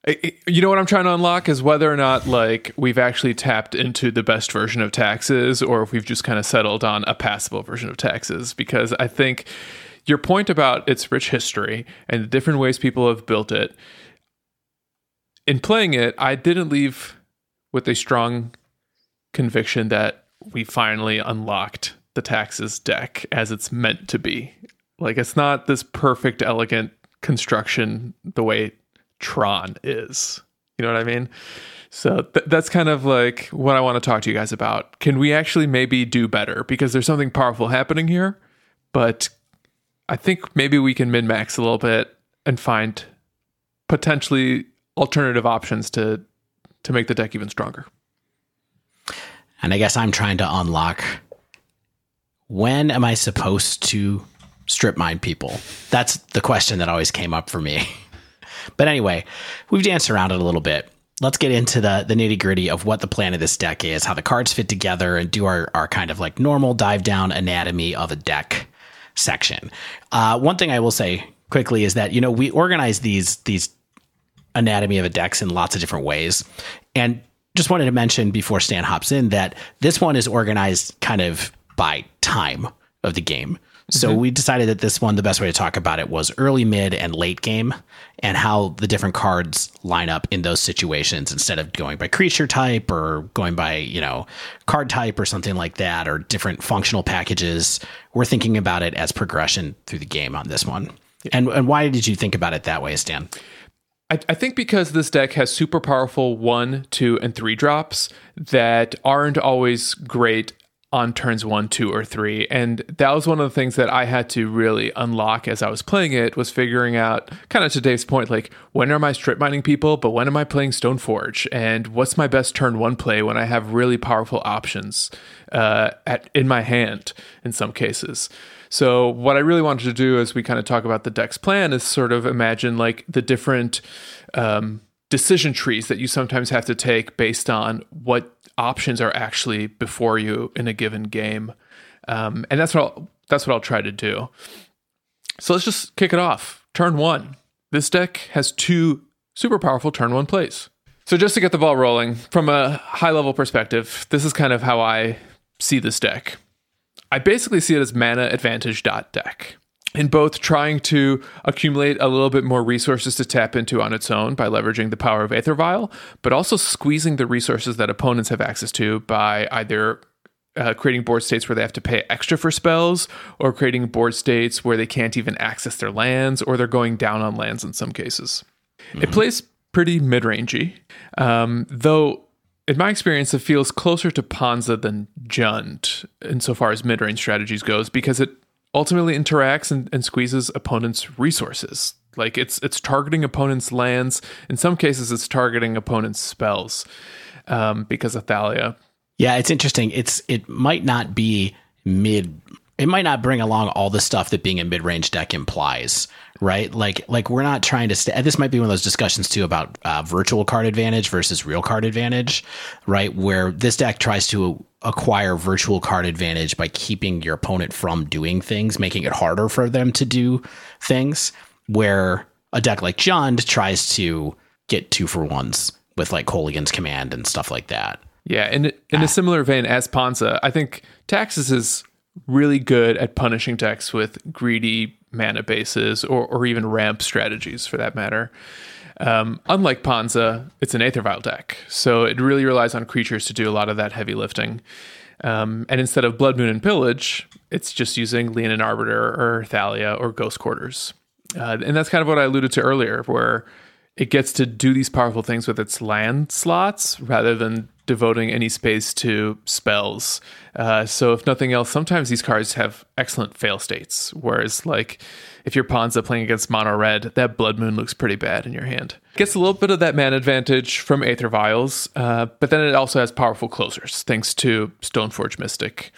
I- I- You know what I'm trying to unlock is whether or not like we've actually tapped into the best version of taxes, or if we've just kind of settled on a passable version of taxes. Because I think your point about its rich history and the different ways people have built it. In playing it, I didn't leave with a strong conviction that we finally unlocked the taxes deck as it's meant to be. Like it's not this perfect, elegant construction the way Tron is. You know what I mean? So th- that's kind of like what I want to talk to you guys about. Can we actually maybe do better? Because there's something powerful happening here, but I think maybe we can min max a little bit and find potentially alternative options to to make the deck even stronger. And I guess I'm trying to unlock when am I supposed to strip mine people? That's the question that always came up for me. but anyway, we've danced around it a little bit. Let's get into the, the nitty gritty of what the plan of this deck is, how the cards fit together, and do our, our kind of like normal dive down anatomy of a deck section. Uh, one thing I will say quickly is that, you know, we organize these, these anatomy of a decks in lots of different ways. And just wanted to mention before Stan hops in that this one is organized kind of by time of the game. So mm-hmm. we decided that this one, the best way to talk about it was early, mid, and late game, and how the different cards line up in those situations instead of going by creature type or going by, you know, card type or something like that, or different functional packages. We're thinking about it as progression through the game on this one. And, and why did you think about it that way, Stan? I, I think because this deck has super powerful one, two, and three drops that aren't always great on turns one, two, or three. And that was one of the things that I had to really unlock as I was playing it was figuring out kind of to Dave's point, like when am I strip mining people, but when am I playing Stoneforge? And what's my best turn one play when I have really powerful options uh, at in my hand in some cases. So what I really wanted to do as we kind of talk about the deck's plan is sort of imagine like the different um, decision trees that you sometimes have to take based on what options are actually before you in a given game, um, and that's what I'll, that's what I'll try to do. So let's just kick it off. Turn one. This deck has two super powerful turn one plays. So just to get the ball rolling, from a high level perspective, this is kind of how I see this deck. I basically see it as mana advantage dot deck. In both trying to accumulate a little bit more resources to tap into on its own by leveraging the power of Aether Vial, but also squeezing the resources that opponents have access to by either uh, creating board states where they have to pay extra for spells, or creating board states where they can't even access their lands, or they're going down on lands in some cases. It plays pretty mid rangey, um, though in my experience, it feels closer to Ponza than Jund insofar as mid range strategies goes because it ultimately interacts and, and squeezes opponents' resources. Like it's it's targeting opponents' lands. In some cases, it's targeting opponents' spells um, because of Thalia. Yeah, it's interesting. It's it might not be mid. It might not bring along all the stuff that being a mid range deck implies, right? Like like we're not trying to. St- this might be one of those discussions too about uh, virtual card advantage versus real card advantage, right? Where this deck tries to acquire virtual card advantage by keeping your opponent from doing things, making it harder for them to do things. Where a deck like Jund tries to get two for ones with like Kolaghan's command and stuff like that. Yeah, in in a similar vein as Ponza, I think Taxes is really good at punishing decks with greedy mana bases or, or even ramp strategies for that matter. Um, unlike Ponza, it's an Aether Vial deck, so it really relies on creatures to do a lot of that heavy lifting. Um, and instead of Blood Moon and Pillage, it's just using Leonin Arbiter or Thalia or Ghost Quarters. Uh, and that's kind of what I alluded to earlier, where it gets to do these powerful things with its land slots rather than devoting any space to spells. Uh, so, if nothing else, sometimes these cards have excellent fail states. Whereas, like, if you're Ponza playing against mono red, that Blood Moon looks pretty bad in your hand. Gets a little bit of that mana advantage from Aether Vials, uh, but then it also has powerful closers thanks to Stoneforge Mystic.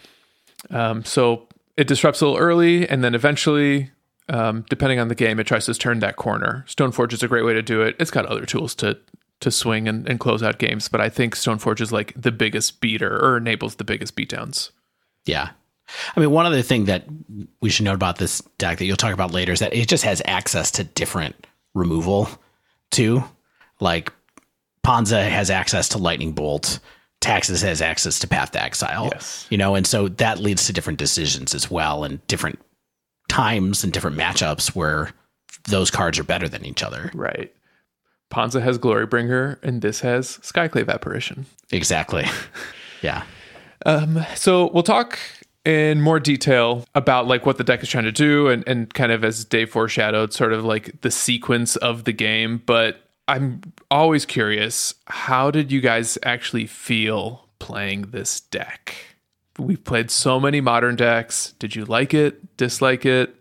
Um, so, it disrupts a little early, and then eventually um, depending on the game, it tries to turn that corner. Stoneforge is a great way to do it. It's got other tools to to swing and, and close out games, but I think Stoneforge is like the biggest beater or enables the biggest beatdowns. Yeah. I mean, one other thing that we should note about this deck that you'll talk about later is that it just has access to different removal too. Like Ponza has access to Lightning Bolt, Taxes has access to Path to Exile. Yes. You know, and so that leads to different decisions as well and different times and different matchups where those cards are better than each other. Right. Ponza has Glorybringer, and this has Skyclave Apparition. Exactly. yeah. Um, so we'll talk in more detail about like what the deck is trying to do and, and kind of as Dave foreshadowed, sort of like the sequence of the game. But I'm always curious, how did you guys actually feel playing this deck? We've played so many modern decks. Did you like it? Dislike it?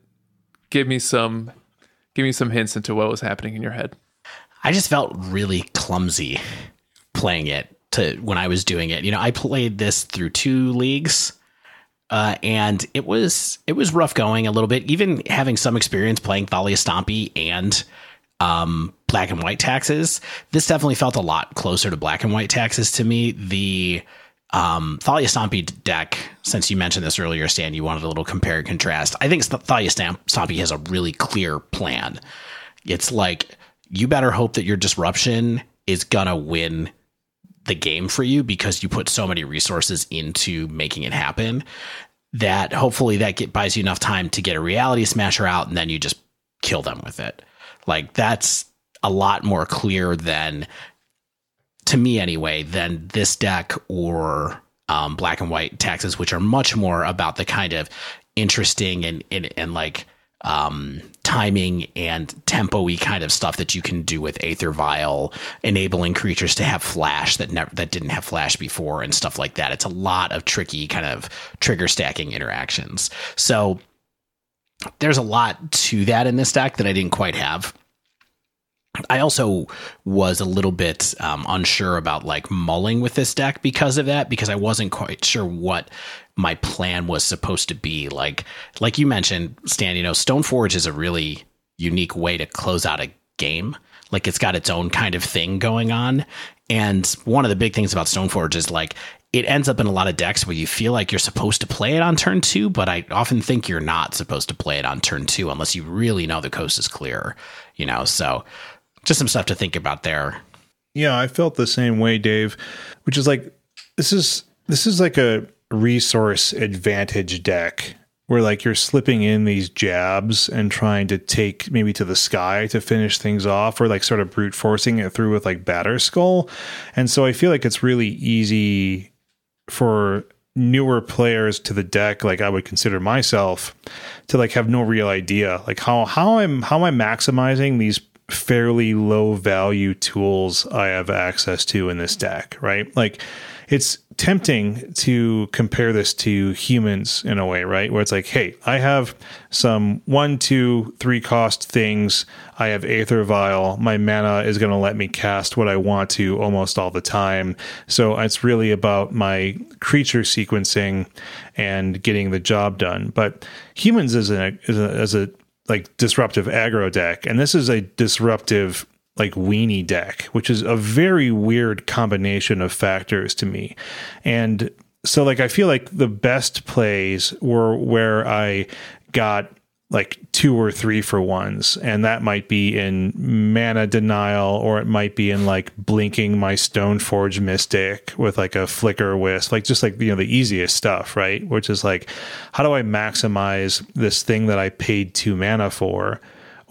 Give me some give me some hints into what was happening in your head. I just felt really clumsy playing it to when I was doing it. You know, I played this through two leagues. Uh, and it was it was rough going a little bit. Even having some experience playing Thalia Stompy and um, black and white taxes, this definitely felt a lot closer to black and white taxes to me. The um, Thalia Stompy deck, since you mentioned this earlier, Stan, you wanted a little compare and contrast. I think Thalia Stompy has a really clear plan. It's like you better hope that your disruption is gonna win the game for you because you put so many resources into making it happen that hopefully that get, buys you enough time to get a reality smasher out and then you just kill them with it. Like that's a lot more clear than to me anyway than this deck or um, black and white taxes, which are much more about the kind of interesting and and, and like um, timing and tempo-y kind of stuff that you can do with Aether Vial, enabling creatures to have flash that never that didn't have flash before and stuff like that. It's a lot of tricky kind of trigger stacking interactions. So there's a lot to that in this deck that I didn't quite have. I also was a little bit um, unsure about like mulling with this deck because of that, because I wasn't quite sure what my plan was supposed to be. Like, like you mentioned, Stan, you know, Stoneforge is a really unique way to close out a game. Like, it's got its own kind of thing going on. And one of the big things about Stoneforge is like it ends up in a lot of decks where you feel like you're supposed to play it on turn two, but I often think you're not supposed to play it on turn two unless you really know the coast is clear, you know. So just some stuff to think about there. Yeah, I felt the same way, Dave, which is like this is this is like a resource advantage deck where like you're slipping in these jabs and trying to take maybe to the sky to finish things off or like sort of brute forcing it through with like Batterskull And so I feel like it's really easy for newer players to the deck like I would consider myself to like have no real idea like how how I'm how am I maximizing these fairly low value tools I have access to in this deck, right? Like it's tempting to compare this to humans in a way, right? Where it's like, hey, I have some one, two, three cost things. I have Aether Vial. My mana is going to let me cast what I want to almost all the time. So it's really about my creature sequencing and getting the job done. But humans is a, as a, as a like disruptive aggro deck, and this is a disruptive like weenie deck, which is a very weird combination of factors to me. And so like I feel like the best plays were where I got like two or three for ones. And that might be in mana denial or it might be in like blinking my stoneforge mystic with like a Flickerwisp like just like you know the easiest stuff right? Which is like how do i maximize this thing that i paid two mana for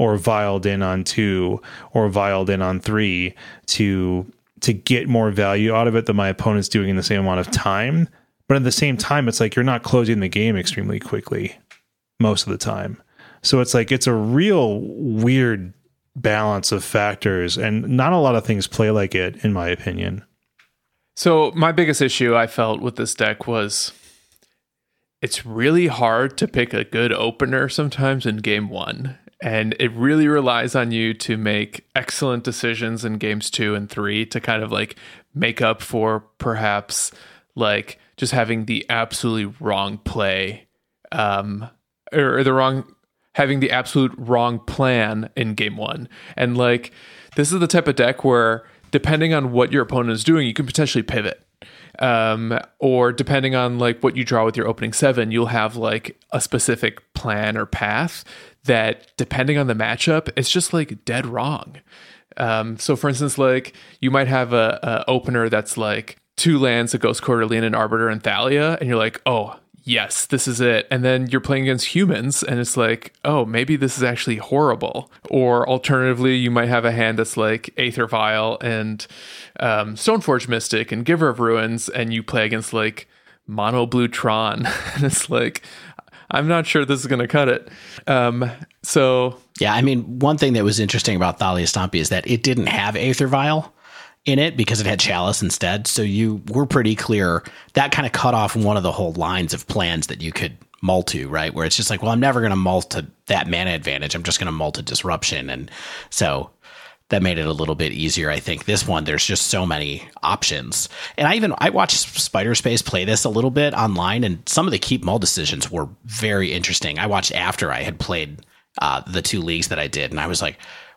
or vialed in on two or vialed in on three to to get more value out of it than my opponent's doing in the same amount of time but at the same time it's like you're not closing the game extremely quickly most of the time so it's like it's a real weird balance of factors, and not a lot of things play like it, in my opinion. So my biggest issue I felt with this deck was it's really hard to pick a good opener sometimes in game one. And it really relies on you to make excellent decisions in games two and three to kind of like make up for perhaps like just having the absolutely wrong play um, or, the wrong having the absolute wrong plan in game one. And like, this is the type of deck where depending on what your opponent is doing, you can potentially pivot. Um, or depending on like what you draw with your opening seven, you'll have like a specific plan or path that, depending on the matchup, it's just like dead wrong. Um, so, for instance, like you might have a, a opener that's like two lands, a Ghost Quarterly, and an Arbiter and Thalia, and you're like, oh, yes, this is it. And then you're playing against humans, and it's like, oh, maybe this is actually horrible. Or alternatively, you might have a hand that's like Aether Vial and um, Stoneforge Mystic and Giver of Runes, and you play against like Mono Blue Tron. and it's like, I'm not sure this is going to cut it. Um, so. Yeah, I mean, one thing that was interesting about Thalia Stompy is that it didn't have Aether Vial in it because it had chalice instead. So you were pretty clear that kind of cut off one of the whole lines of plans that you could mull to, right? Where it's just like, well, I'm never going to mull to that mana advantage. I'm just going to mull to disruption. And so that made it a little bit easier. I think this one, there's just so many options. And I even, I watched Spider Space play this a little bit online and some of the keep mull decisions were very interesting. I watched after I had played uh, the two leagues that I did and I was like,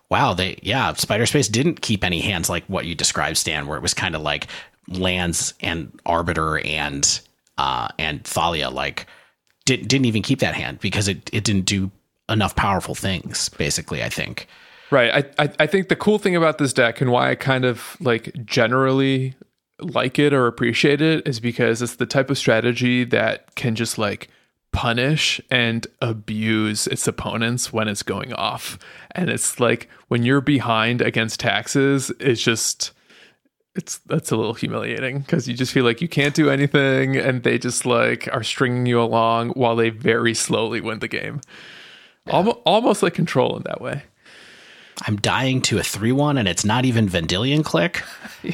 wow, they yeah, Spider Space didn't keep any hands like what you described, Stan, where it was kind of like lands and Arbiter and uh and Thalia like didn't didn't even keep that hand because it, it didn't do enough powerful things, basically, I think. Right. I, I I think the cool thing about this deck and why I kind of like generally like it or appreciate it is because it's the type of strategy that can just like punish and abuse its opponents when it's going off. And it's like when you're behind against taxes, it's just it's that's a little humiliating because you just feel like you can't do anything and they just like are stringing you along while they very slowly win the game. Yeah. Almost, almost like control in that way. I'm dying to a 3 1 and it's not even Vendilion Clique. yeah.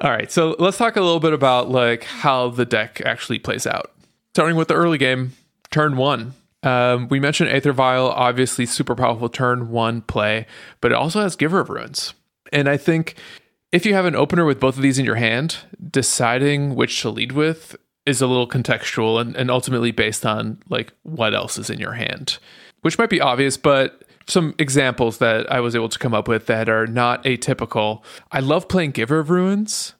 All right, so let's talk a little bit about like how the deck actually plays out. Starting with the early game, turn one. Um, we mentioned Aether Vial, obviously super powerful turn one play, but it also has Giver of Runes. And I think if you have an opener with both of these in your hand, deciding which to lead with is a little contextual and, and ultimately based on like what else is in your hand, which might be obvious, but some examples that I was able to come up with that are not atypical. I love playing Giver of Runes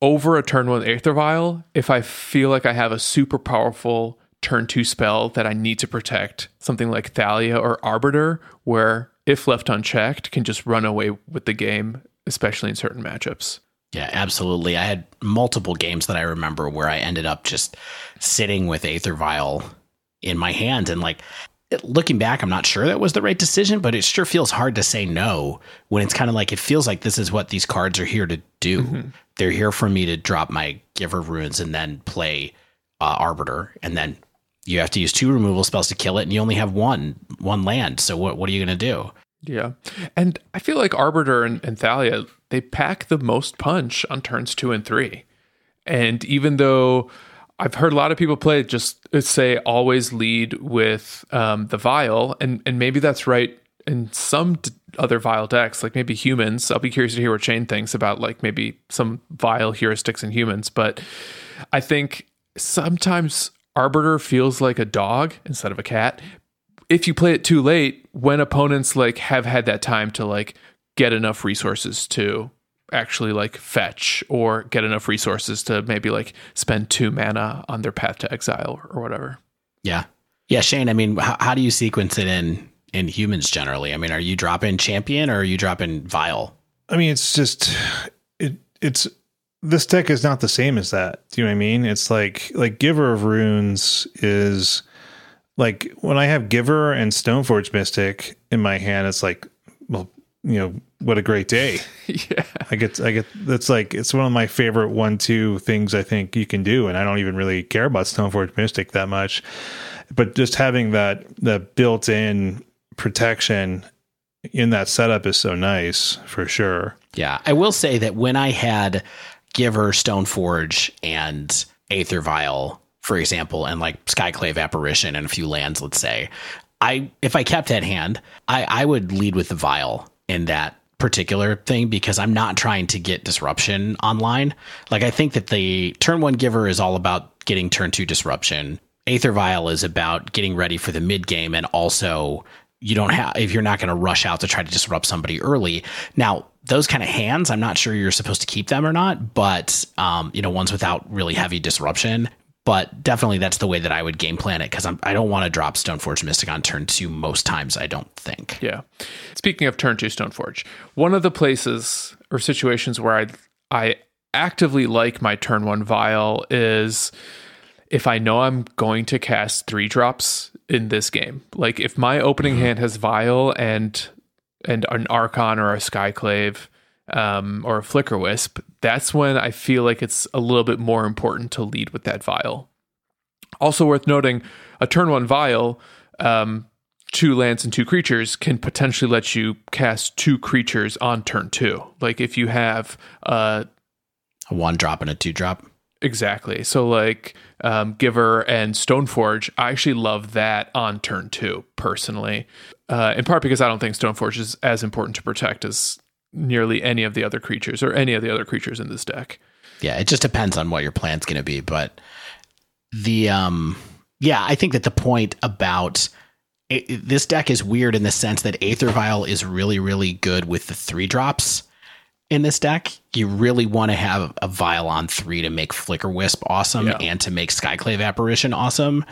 over a turn one Aether Vial if I feel like I have a super powerful turn two spell that I need to protect, something like Thalia or Arbiter, where if left unchecked, can just run away with the game, especially in certain matchups. Yeah, absolutely. I had multiple games that I remember where I ended up just sitting with Aether Vial in my hand and like looking back, I'm not sure that was the right decision, but it sure feels hard to say no when it's kind of like it feels like this is what these cards are here to do. Mm-hmm. They're here for me to drop my Giver Runes and then play uh, Arbiter, and then you have to use two removal spells to kill it, and you only have one one land. So what what are you going to do? Yeah, and I feel like Arbiter and, and Thalia they pack the most punch on turns two and three, and even though I've heard a lot of people play just uh, say always lead with um, the vial, and and maybe that's right in some d- other vial decks, like maybe humans. I'll be curious to hear what Shane thinks about like maybe some vial heuristics in humans, but I think sometimes Arbiter feels like a dog instead of a cat. If you play it too late, when opponents like have had that time to like get enough resources to actually like fetch or get enough resources to maybe like spend two mana on their path to exile or whatever. Yeah. Yeah, Shane, I mean, how, how do you sequence it in in humans generally? I mean, are you dropping champion or are you dropping vial? I mean, it's just it it's this deck is not the same as that. Do you know what I mean? It's like like Giver of Runes is like when I have Giver and Stoneforge Mystic in my hand, it's like well, you know, what a great day. yeah. I get, I get, that's like, it's one of my favorite one, two things I think you can do. And I don't even really care about Stoneforge Mystic that much, but just having that, that built in protection in that setup is so nice for sure. Yeah. I will say that when I had Giver, Stoneforge, and Aether Vial, for example, and like Skyclave Apparition and a few lands, let's say, I if I kept that hand, I, I would lead with the vial in that particular thing because I'm not trying to get disruption online. Like I think that the turn one giver is all about getting turn two disruption. Aether Vial is about getting ready for the mid game and also you don't have if you're not going to rush out to try to disrupt somebody early. Now, those kind of hands, I'm not sure you're supposed to keep them or not, but um, you know, ones without really heavy disruption. But definitely, that's the way that I would game plan it because I don't want to drop Stoneforge Mystic on turn two most times. I don't think. Yeah. Speaking of turn two Stoneforge, one of the places or situations where I I actively like my turn one vial is if I know I'm going to cast three drops in this game. Like if my opening hand has vial and and an Archon or a Skyclave um, or a Flickerwisp, that's when I feel like it's a little bit more important to lead with that vial. Also worth noting, a turn one vial, um, two lands and two creatures can potentially let you cast two creatures on turn two. Like if you have uh, a one drop and a two drop. Exactly. So like um, Giver and Stoneforge, I actually love that on turn two personally. Uh, in part because I don't think Stoneforge is as important to protect as nearly any of the other creatures or any of the other creatures in this deck. Yeah, it just depends on what your plan's going to be, but the um yeah, I think that the point about it, this deck is weird in the sense that Aether Vial is really really good with the 3 drops in this deck. You really want to have a vial on 3 to make Flickerwisp awesome yeah. and to make Skyclave Apparition awesome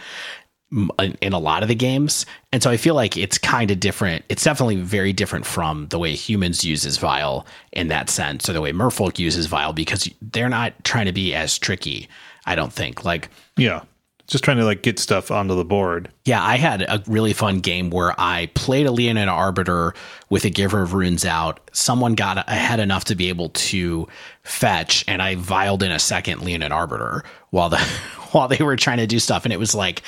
in a lot of the games. And so I feel like it's kind of different. It's definitely very different from the way humans uses Vial in that sense, or the way Merfolk uses Vial, because they're not trying to be as tricky, I don't think. Like, yeah. Just trying to like get stuff onto the board. Yeah, I had a really fun game where I played a Leonin Arbiter with a Giver of Runes out. Someone got ahead enough to be able to fetch, and I vialed in a second Leonin Arbiter while the while they were trying to do stuff, and it was like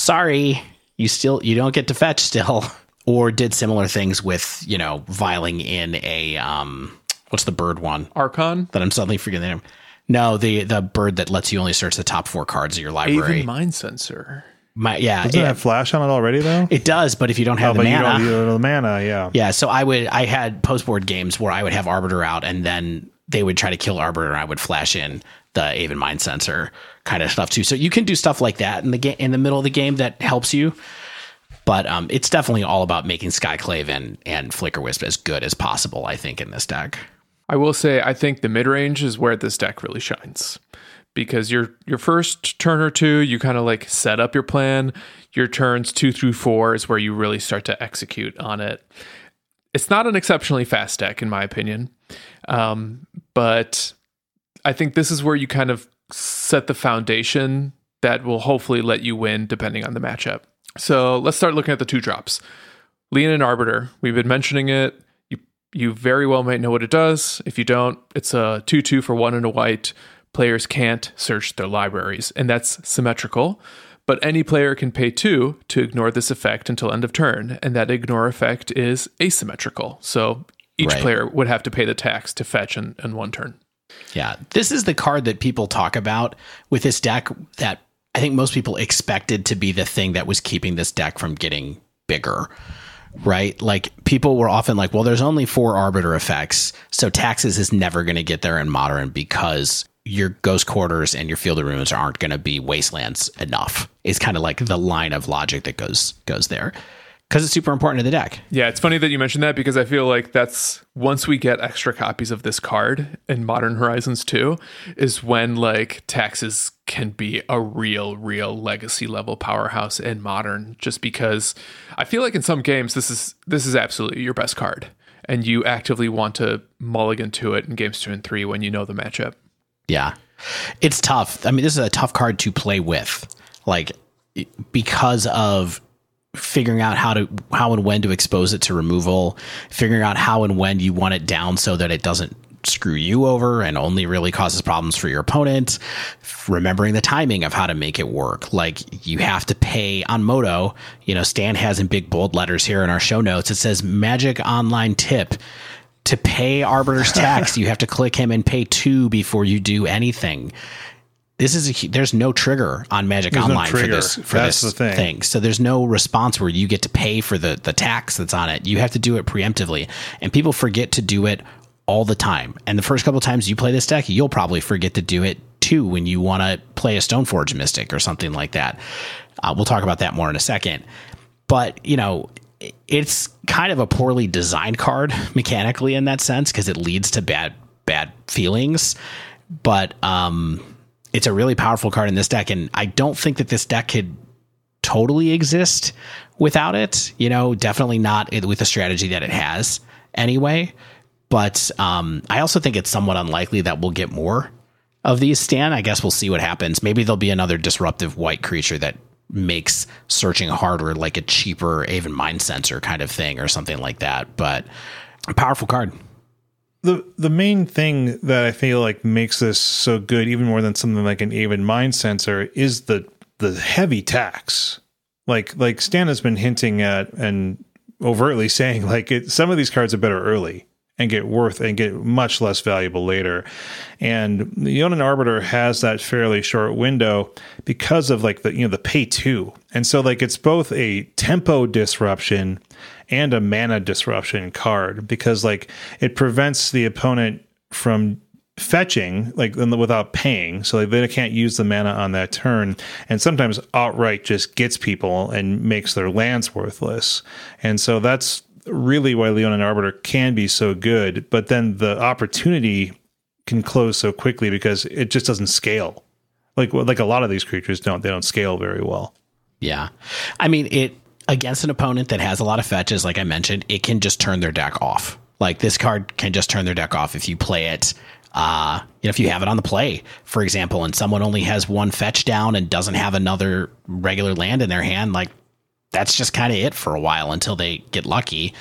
sorry, you still you don't get to fetch still. Or did similar things with you know vialing in a um what's the bird one Archon that I'm suddenly forgetting the name. No, the the bird that lets you only search the top four cards of your library. mind Mindcensor. My, yeah, doesn't it, have flash on it already though? It does, but if you don't have oh, the mana, you don't, the mana, yeah, yeah. So I would, I had post board games where I would have Arbiter out, and then they would try to kill Arbiter, and I would flash in the Aven Mindcensor kind of stuff too. So you can do stuff like that in the game in the middle of the game that helps you. But um, it's definitely all about making Skyclave and and Flickerwisp as good as possible. I think in this deck. I will say I think the mid range is where this deck really shines because your your first turn or two you kind of like set up your plan. Your turns two through four is where you really start to execute on it. It's not an exceptionally fast deck in my opinion, um, but I think this is where you kind of set the foundation that will hopefully let you win depending on the matchup. So let's start looking at the two drops. Leonin Arbiter, we've been mentioning it. You you very well might know what it does. If you don't, it's a 2 2 for one and a white. Players can't search their libraries, and that's symmetrical. But any player can pay two to ignore this effect until end of turn, and that ignore effect is asymmetrical. So each right. player would have to pay the tax to fetch in, in one turn. Yeah, this is the card that people talk about with this deck that I think most people expected to be the thing that was keeping this deck from getting bigger. Right? Like people were often like, well, there's only four arbiter effects. So taxes is never going to get there in modern because your ghost quarters and your field of ruins aren't going to be wastelands enough. It's kind of like the line of logic that goes goes there because it's super important to the deck. Yeah, it's funny that you mentioned that because I feel like that's once we get extra copies of this card in Modern Horizons 2 is when like taxes can be a real real legacy level powerhouse in modern just because I feel like in some games this is this is absolutely your best card and you actively want to mulligan to it in games 2 and 3 when you know the matchup. Yeah. It's tough. I mean, this is a tough card to play with. Like because of figuring out how to how and when to expose it to removal, figuring out how and when you want it down so that it doesn't screw you over and only really causes problems for your opponent. Remembering the timing of how to make it work. Like you have to pay on Moto. You know, Stan has in big bold letters here in our show notes. It says Magic Online tip. To pay Arbiter's tax, you have to click him and pay two before you do anything this is a, there's no trigger on Magic there's Online no for this for that's this thing. thing. So there's no response where you get to pay for the the tax that's on it. You have to do it preemptively, and people forget to do it all the time. And the first couple times you play this deck, you'll probably forget to do it too when you want to play a Stoneforge Mystic or something like that. Uh, we'll talk about that more in a second. But you know, it's kind of a poorly designed card mechanically in that sense because it leads to bad bad feelings. But um, it's a really powerful card in this deck, and I don't think that this deck could totally exist without it. You know, definitely not with the strategy that it has anyway. But um, I also think it's somewhat unlikely that we'll get more of these Stan. I guess we'll see what happens. Maybe there'll be another disruptive white creature that makes searching harder, like a cheaper even mind Mindcensor kind of thing or something like that. But a powerful card. The the main thing that I feel like makes this so good, even more than something like an Aven Mindcensor, is the the heavy tax. Like like Stan has been hinting at and overtly saying like it, some of these cards are better early and get worth and get much less valuable later. And the Leonin Arbiter has that fairly short window because of like the you know the pay two. And so like it's both a tempo disruption and a mana disruption card because like it prevents the opponent from fetching like without paying so like, they can't use the mana on that turn and sometimes outright just gets people and makes their lands worthless and so that's really why Leonin Arbiter can be so good, but then the opportunity can close so quickly because it just doesn't scale. Like like a lot of these creatures don't they don't scale very well. Yeah. I mean it against an opponent that has a lot of fetches like I mentioned, it can just turn their deck off. Like this card can just turn their deck off if you play it uh, you know, if you have it on the play, for example, and someone only has one fetch down and doesn't have another regular land in their hand, like that's just kind of it for a while until they get lucky.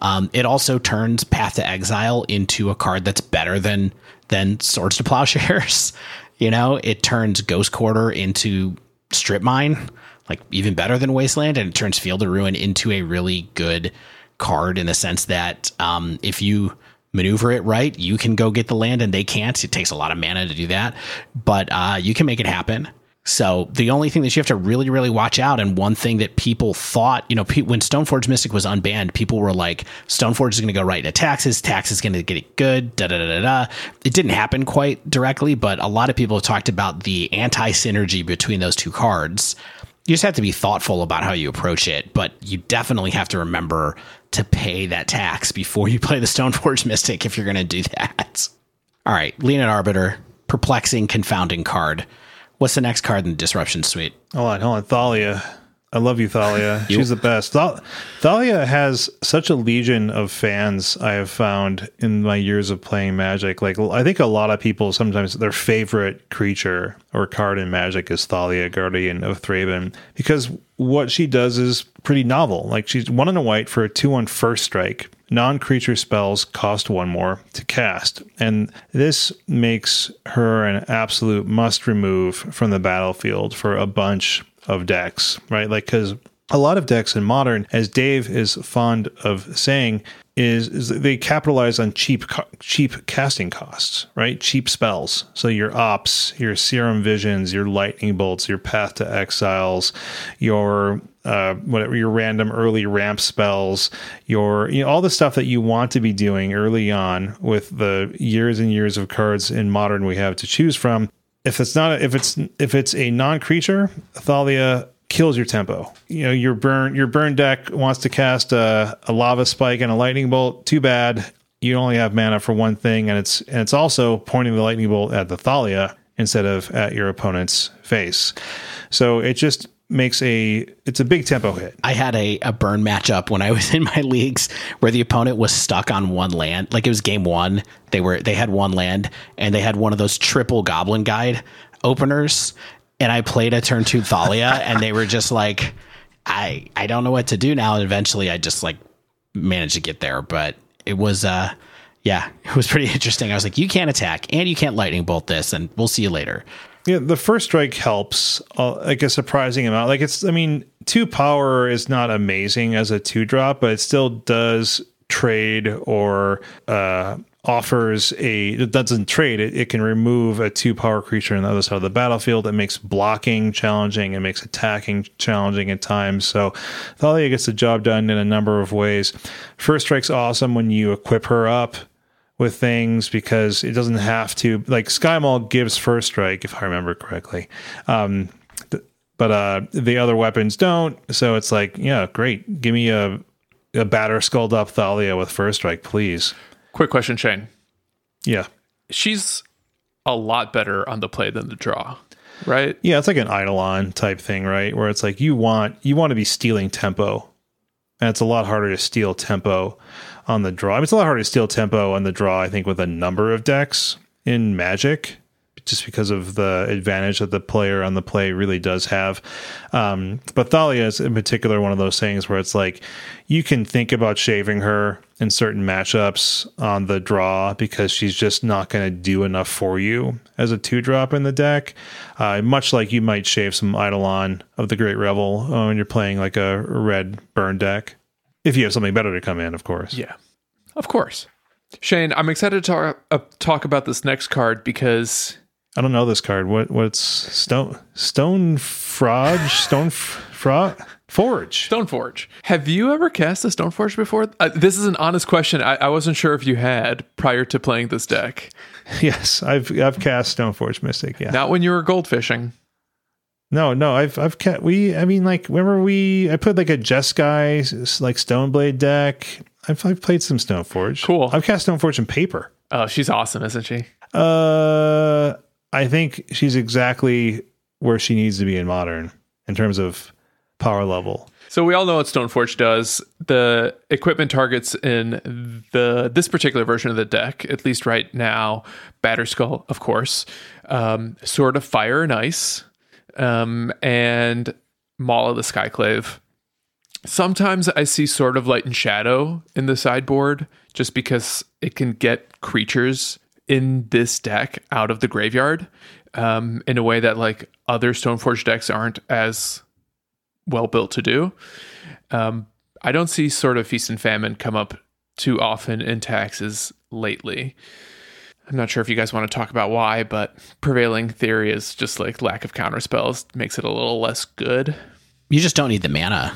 Um, it also turns Path to Exile into a card that's better than than Swords to Plowshares. you know, it turns Ghost Quarter into Strip Mine, like even better than Wasteland, and it turns Field of Ruin into a really good card in the sense that um, if you maneuver it right, you can go get the land and they can't. It takes a lot of mana to do that, but uh, you can make it happen. So the only thing that you have to really, really watch out, and one thing that people thought, you know, when Stoneforge Mystic was unbanned, people were like, Stoneforge is going to go right into taxes, tax is going to get it good, da da da da. It didn't happen quite directly, but a lot of people have talked about the anti synergy between those two cards. You just have to be thoughtful about how you approach it, but you definitely have to remember to pay that tax before you play the Stoneforge Mystic if you're going to do that. All right, Leonin Arbiter, perplexing, confounding card. What's the next card in the Disruption Suite? Hold on, hold on. Thalia. I love you, Thalia. She's the best. Thalia has such a legion of fans I have found in my years of playing Magic. Like, I think a lot of people sometimes their favorite creature or card in Magic is Thalia, Guardian of Thraben, because what she does is pretty novel. Like, she's one in a white for a 2 1 first strike non creature spells cost one more to cast. And this makes her an absolute must remove from the battlefield for a bunch of decks, right? Like, because a lot of decks in modern, as Dave is fond of saying, is, is they capitalize on cheap cheap casting costs, right? Cheap spells. So your ops, your serum visions, your lightning bolts, your path to exiles, your uh, whatever your random early ramp spells, your you know all the stuff that you want to be doing early on with the years and years of cards in modern we have to choose from. If it's not if it's if it's a non creature, Thalia kills your tempo. You know, your burn your burn deck wants to cast a, a lava spike and a lightning bolt. Too bad. You only have mana for one thing, and it's and it's also pointing the lightning bolt at the Thalia instead of at your opponent's face. So it just makes a it's a big tempo hit. I had a, a burn matchup when I was in my leagues where the opponent was stuck on one land. Like it was game one. They were they had one land and they had one of those triple goblin guide openers and I played a turn two Thalia, and they were just like, I I don't know what to do now. And eventually, I just like managed to get there, but it was uh yeah, it was pretty interesting. I was like, you can't attack and you can't lightning bolt this, and we'll see you later. Yeah, the first strike helps uh, like a surprising amount. Like it's, I mean, two power is not amazing as a two drop, but it still does trade or uh, offers a it doesn't trade it, it can remove a two power creature on the other side of the battlefield. It makes blocking challenging it makes attacking challenging at times. So thalia gets the job done in a number of ways. First strike's awesome when you equip her up with things because it doesn't have to like Skymaul gives first strike if i remember correctly um, but uh, the other weapons don't so it's like yeah great give me a a batter skulled up Thalia with first strike, please. Quick question, Shane. Yeah. She's a lot better on the play than the draw, right? Yeah, it's like an Eidolon type thing, right? Where it's like you want you want to be stealing tempo. And it's a lot harder to steal tempo on the draw. I mean, it's a lot harder to steal tempo on the draw, I think, with a number of decks in Magic, just because of the advantage that the player on the play really does have. Um, but Thalia is in particular one of those things where it's like you can think about shaving her in certain matchups on the draw because she's just not going to do enough for you as a two drop in the deck. Uh, much like you might shave some Eidolon of the Great Revel uh, when you're playing like a red burn deck. If you have something better to come in, of course. Yeah, of course. Shane, I'm excited to talk, uh, talk about this next card because I don't know this card. What what's stone stone frog stone frog forge Stoneforge. Have you ever cast a stone forge before? Uh, this is an honest question. I, I wasn't sure if you had prior to playing this deck. Yes, I've I've cast Stoneforge Mystic. Yeah. Not when you were goldfishing. No, no, I've I've cast we. I mean, like remember we I put like a Jeskai like Stoneblade deck. I've I've played some Stoneforge. Cool. I've cast Stoneforge in paper. Oh, she's awesome, isn't she? Uh, I think she's exactly where she needs to be in modern in terms of power level. So we all know what Stoneforge does. The equipment targets in the this particular version of the deck, at least right now, Batterskull, of course, um, Sword of Fire and Ice, um, and Maul of the Skyclave. Sometimes I see Sword of Light and Shadow in the sideboard, just because it can get creatures in this deck out of the graveyard um, in a way that like other Stoneforge decks aren't as well built to do. Um, I don't see Sword of Feast and Famine come up too often in taxes lately. I'm not sure if you guys want to talk about why, but prevailing theory is just like lack of counter spells makes it a little less good. You just don't need the mana.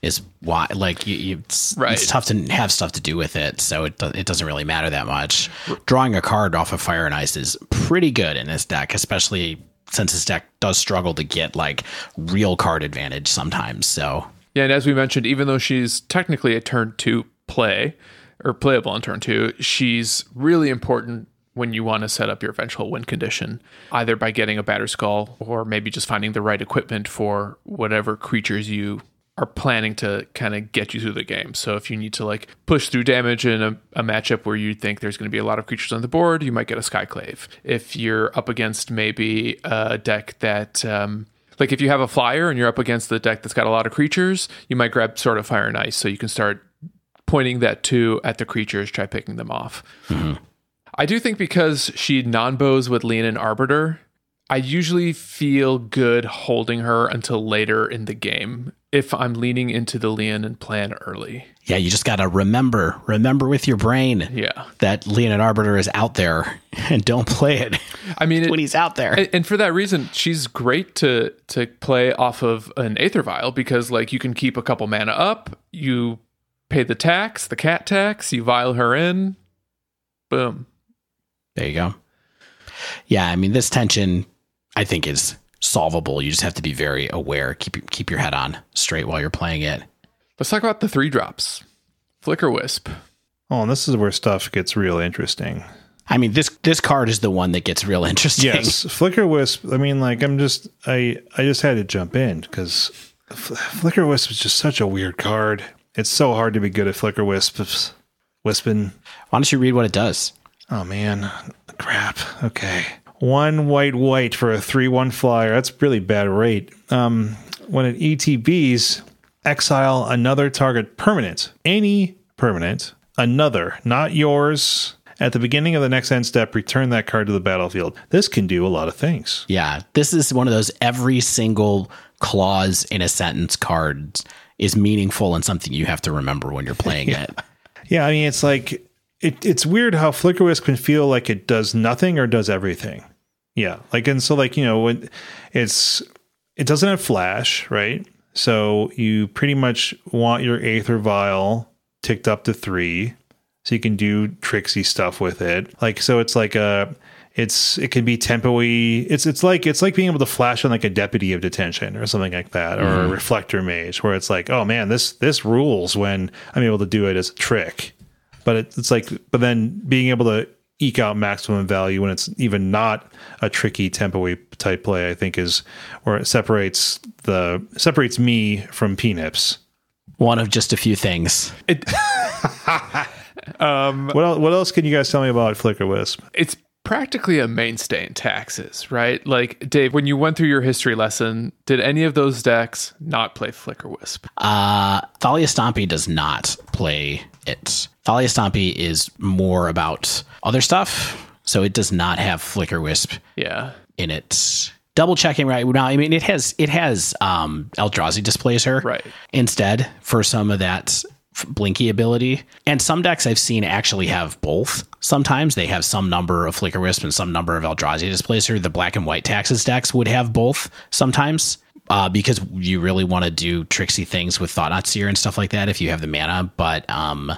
Is why like you, you it's, Right. it's tough to have stuff to do with it, so it it doesn't really matter that much. Drawing a card off of Fire and Ice is pretty good in this deck, especially since this deck does struggle to get like real card advantage sometimes. So Yeah, and as we mentioned, even though she's technically a turn two play or playable on turn two, she's really important when you want to set up your eventual win condition, either by getting a Batterskull or maybe just finding the right equipment for whatever creatures you are planning to kind of get you through the game. So if you need to like push through damage in a, a matchup where you think there's going to be a lot of creatures on the board, you might get a Skyclave. If you're up against maybe a deck that um, like if you have a flyer and you're up against the deck that's got a lot of creatures, you might grab Sword of Fire and Ice so you can start pointing that two at the creatures, try picking them off. I do think because she non bows with and Arbiter, I usually feel good holding her until later in the game if I'm leaning into the Leonin plan early. yeah, you just gotta remember, remember with your brain Yeah. that and Arbiter is out there and don't play it I mean, it, when he's out there. And, and for that reason, she's great to to play off of an Aether Vial because like you can keep a couple mana up, you pay the tax, the cat tax, you vial her in, boom. There you go. Yeah, I mean this tension I think is solvable. You just have to be very aware. Keep your- keep your head on straight while you're playing it. Let's talk about the three drops. Flicker Wisp. Oh, and this is where stuff gets real interesting. I mean this this card is the one that gets real interesting. Yes, Flickerwisp. I mean, like I'm just I I just had to jump in because Flickerwisp is just such a weird card. It's so hard to be good at Flickerwisps. Wisping. Why don't you read what it does? Oh man, crap. Okay, one white white for a three one flyer. That's really bad rate. Um, when it ETBs, exile another target permanent, any permanent, another, not yours. At the beginning of the next end step, return that card to the battlefield. This can do a lot of things. Yeah, this is one of those every single clause in a sentence cards is meaningful and something you have to remember when you're playing it. Yeah, I mean, it's like it, it's weird how Flickerwisp can feel like it does nothing or does everything. Yeah, like and so like you know when it's it doesn't have flash, right? So you pretty much want your Aether Vial ticked up to three, so you can do tricksy stuff with it. Like so, it's like a it's it can be tempo-y. It's it's like it's like being able to flash on like a deputy of detention or something like that, or mm-hmm. a reflector mage, where it's like, oh man, this this rules when I'm able to do it as a trick. But it, it's like, but then being able to eke out maximum value when it's even not a tricky tempo type play, I think is where it separates the separates me from Pnips. One of just a few things. What else, what else can you guys tell me about Flickerwisp? It's practically a mainstay in taxes, right? Like, Dave, when you went through your history lesson, did any of those decks not play Flickerwisp? Uh, Thalia Stompy does not play it. Thalia Stompy is more about other stuff, so it does not have Flickerwisp Yeah. in it. Double checking right now. I mean, it has it has um, Eldrazi Displacer Right. instead for some of that blinky ability. And some decks I've seen actually have both. Sometimes they have some number of Flickerwisp and some number of Eldrazi Displacer. The black and white taxes decks would have both sometimes. Uh, because you really want to do tricksy things with Thought Knot Seer and stuff like that if you have the mana. But um,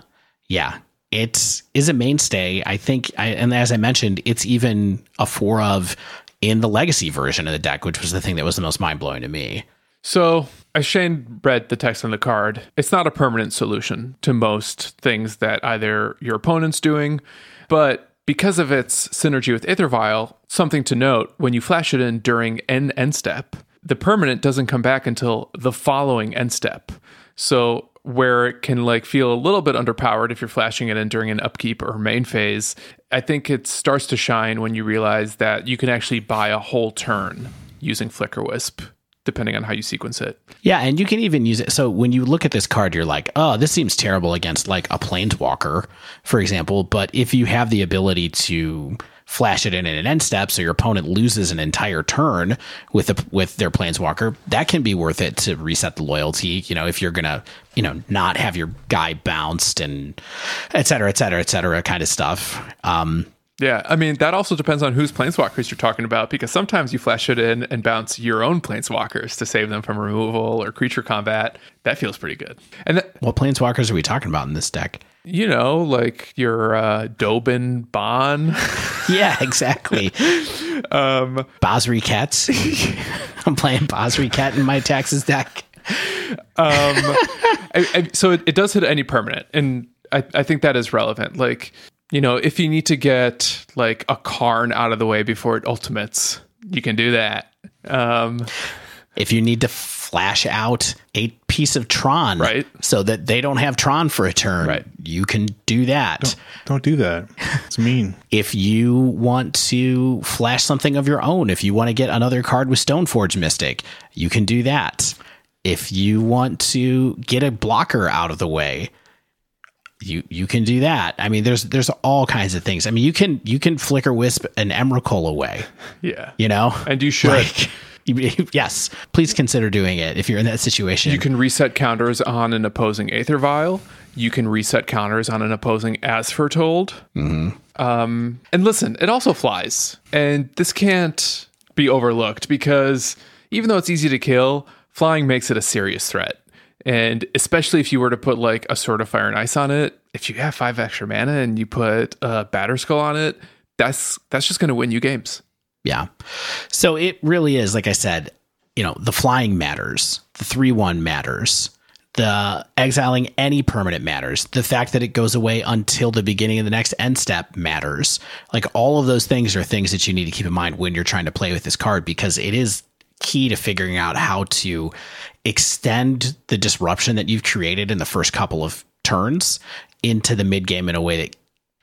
yeah, it is a mainstay. I think, I, and as I mentioned, it's even a four of in the legacy version of the deck, which was the thing that was the most mind blowing to me. So, as Shane read the text on the card, it's not a permanent solution to most things that either your opponent's doing, but because of its synergy with Aether Vial, something to note when you flash it in during an end step, the permanent doesn't come back until the following end step. So, where it can like feel a little bit underpowered if you're flashing it in during an upkeep or main phase, I think it starts to shine when you realize that you can actually buy a whole turn using Flickerwisp depending on how you sequence it. Yeah, and you can even use it. So when you look at this card, you're like, oh, this seems terrible against like a planeswalker, for example. But if you have the ability to flash it in in an end step, so your opponent loses an entire turn with a, with their planeswalker, that can be worth it to reset the loyalty. You know, if you're gonna, you know, not have your guy bounced and et cetera, et cetera, et cetera, kind of stuff. Um, Yeah, I mean that also depends on whose planeswalkers you're talking about because sometimes you flash it in and bounce your own planeswalkers to save them from removal or creature combat. That feels pretty good. And that, what planeswalkers are we talking about in this deck? You know, like your uh, Dovin Baan. Yeah, exactly. um, Basri Kets. I'm playing Basri Ket in my Taxes deck. I, I, so it, it does hit any permanent, and I, I think that is relevant. Like, you know, if you need to get like a Karn out of the way before it ultimates, you can do that. Um, If you need to flash out a piece of Tron, Right. so that they don't have Tron for a turn, Right. you can do that. Don't do that. It's mean. If you want to flash something of your own, if you want to get another card with Stoneforge Mystic, you can do that. If you want to get a blocker out of the way, you you can do that. I mean, there's there's all kinds of things. I mean, you can you can Flickerwisp an Emrakul away. yeah, You know, and you should. like yes, please consider doing it if you're in that situation. You can reset counters on an opposing Aether Vial. You can reset counters on an opposing As Foretold. Mm-hmm. Um, and listen, it also flies. And this can't be overlooked because even though it's easy to kill, flying makes it a serious threat. And especially if you were to put like a Sword of Fire and Ice on it, if you have five extra mana and you put a Batterskull on it, that's that's just going to win you games. Yeah. So it really is, like I said, you know, the flying matters, the 3 1 matters, the exiling any permanent matters, the fact that it goes away until the beginning of the next end step matters. Like all of those things are things that you need to keep in mind when you're trying to play with this card because it is key to figuring out how to extend the disruption that you've created in the first couple of turns into the mid game in a way that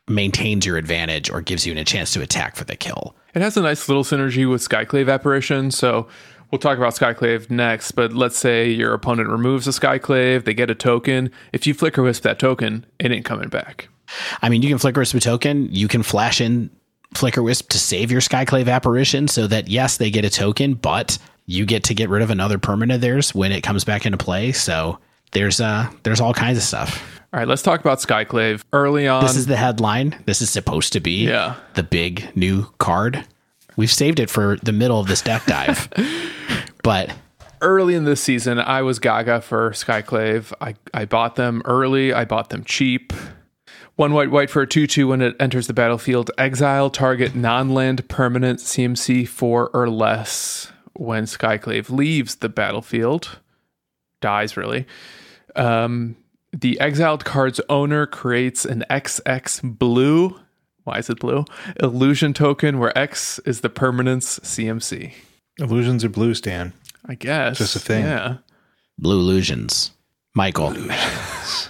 maintains your advantage or gives you a chance to attack for the kill. It has a nice little synergy with Skyclave apparition. So we'll talk about Skyclave next. But let's say your opponent removes a Skyclave, they get a token. If you Flickerwisp that token, it ain't coming back. I mean, you can Flickerwisp a token. You can flash in Flickerwisp to save your skyclave apparition, so that yes, they get a token, but you get to get rid of another permanent of theirs when it comes back into play. So there's uh there's all kinds of stuff. All right, let's talk about Skyclave. Early on, This is the headline. This is supposed to be Yeah. the big new card. We've saved it for the middle of this deck dive, but early in this season, I was gaga for Skyclave. I, I bought them early, I bought them cheap. One white, white for a 2 2 when it enters the battlefield. Exile target non land permanent CMC 4 or less when Skyclave leaves the battlefield. Dies, really. Um, the exiled card's owner creates an XX blue. Why is it blue? Illusion token where X is the permanence CMC. Illusions are blue, Stan. I guess. Just a thing. Yeah. Blue illusions. Michael. Illusions.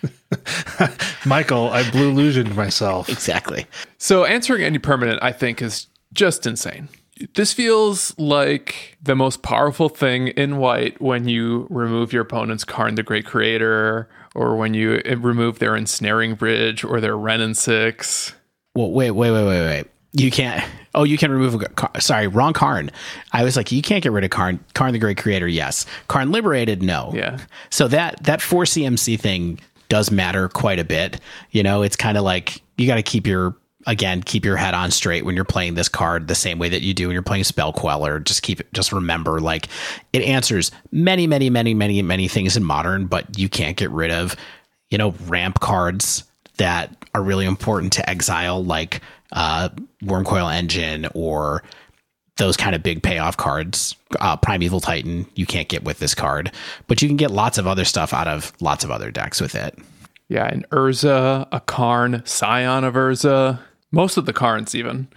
Michael, I blue illusioned myself. Exactly. So answering any permanent, I think, is just insane. This feels like the most powerful thing in white when you remove your opponent's Karn the Great Creator, or when you eh, remove their Ensnaring Bridge or their Wrenn and Six. Well, wait, wait, wait, wait, wait. You can't. Oh, you can remove a. Sorry, wrong Karn. I was like, you can't get rid of Karn. Karn the Great Creator, yes. Karn Liberated, no. Yeah. So that that four CMC thing does matter quite a bit. You know, it's kind of like you got to keep your again keep your head on straight when you're playing this card the same way that you do when you're playing spell queller just keep it just remember like it answers many many many many many things in modern but you can't get rid of you know ramp cards that are really important to exile like uh Wurmcoil Engine or those kind of big payoff cards. Uh primeval titan you can't get with this card but you can get lots of other stuff out of lots of other decks with it. Yeah, an Urza, a Karn, Scion of Urza, most of the Karns even.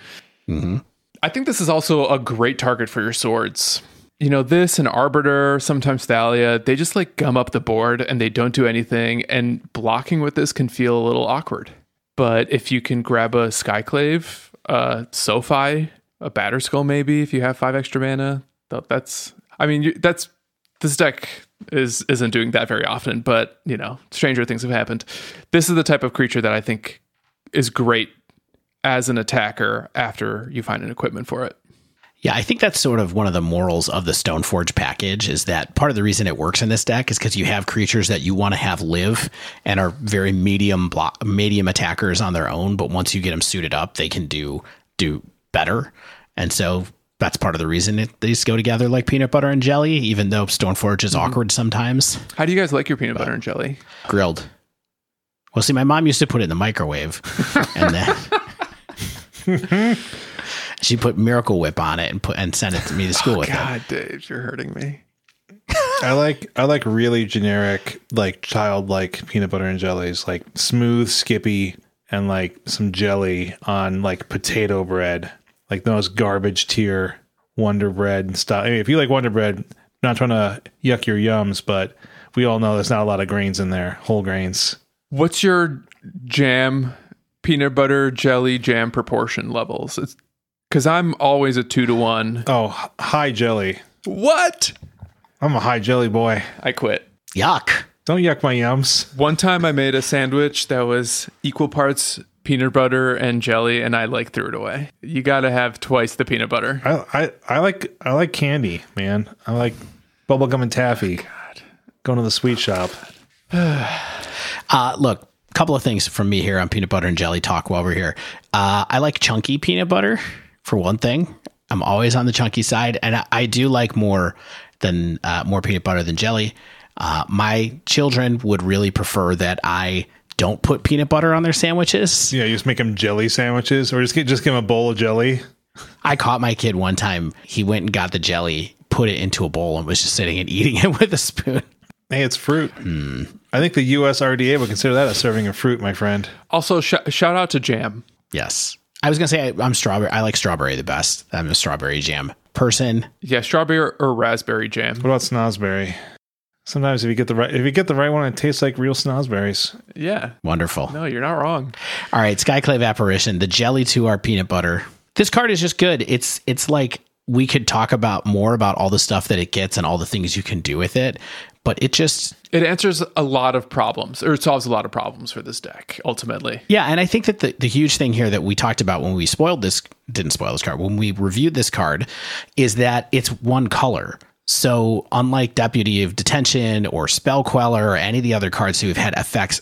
Mm-hmm. I think this is also a great target for your swords. You know, this and Arbiter, sometimes Thalia, they just like gum up the board and they don't do anything. And blocking with this can feel a little awkward. But if you can grab a Skyclave, a Sophie, a Batterskull, maybe if you have five extra mana, that's. I mean, that's this deck is isn't doing that very often, but you know, stranger things have happened. This is the type of creature that I think is great as an attacker after you find an equipment for it. Yeah, I think that's sort of one of the morals of the Stoneforge package is that part of the reason it works in this deck is because you have creatures that you want to have live and are very medium block, medium attackers on their own, but once you get them suited up, they can do do better. And so that's part of the reason it, these go together like peanut butter and jelly, even though Stoneforge is mm-hmm. awkward sometimes. How do you guys like your peanut butter and jelly? Grilled. Well, see, my mom used to put it in the microwave, and then she put Miracle Whip on it and put and sent it to me to school oh, with it. God, Dave, you're hurting me. I like I like really generic, like childlike peanut butter and jellies, like smooth, skippy, and like some jelly on like potato bread, like those garbage tier Wonder Bread and stuff. I mean, if you like Wonder Bread, not trying to yuck your yums, but we all know there's not a lot of grains in there, whole grains. What's your jam, peanut butter jelly jam proportion levels? It's because I'm always a two to one. Oh, h- high jelly. What? I'm a high jelly boy. I quit. Yuck. Don't yuck my yums. One time I made a sandwich that was equal parts peanut butter and jelly, and I like threw it away. You got to have twice the peanut butter. I, I I like I like candy, man. I like bubblegum and taffy. God. Going to the sweet shop. Uh, look, a couple of things from me here on peanut butter and jelly talk while we're here. Uh, I like chunky peanut butter for one thing. I'm always on the chunky side, and I, I do like more than uh, more peanut butter than jelly. Uh, my children would really prefer that I don't put peanut butter on their sandwiches. Yeah, you just make them jelly sandwiches, or just get just give them a bowl of jelly. I caught my kid one time. He went and got the jelly, put it into a bowl, and was just sitting and eating it with a spoon. Hey, it's fruit. I think the U.S. RDA would consider that a serving of fruit, my friend. Also, sh- shout out to Jam. Yes. I was gonna say I, I'm strawberry. I like strawberry the best. I'm a strawberry jam person. Yeah, strawberry or, or raspberry jam. What about snozzberry? Sometimes if you get the right if you get the right one, it tastes like real snozzberries. Yeah. Wonderful. No, you're not wrong. All right, Skyclave apparition. The jelly to our peanut butter. This card is just good. It's it's like we could talk about more about all the stuff that it gets and all the things you can do with it, but it just It answers a lot of problems, or it solves a lot of problems for this deck, ultimately. Yeah, and I think that the, the huge thing here that we talked about when we spoiled this didn't spoil this card, when we reviewed this card, is that it's one color. So unlike Deputy of Detention or Spell Queller or any of the other cards who have had effects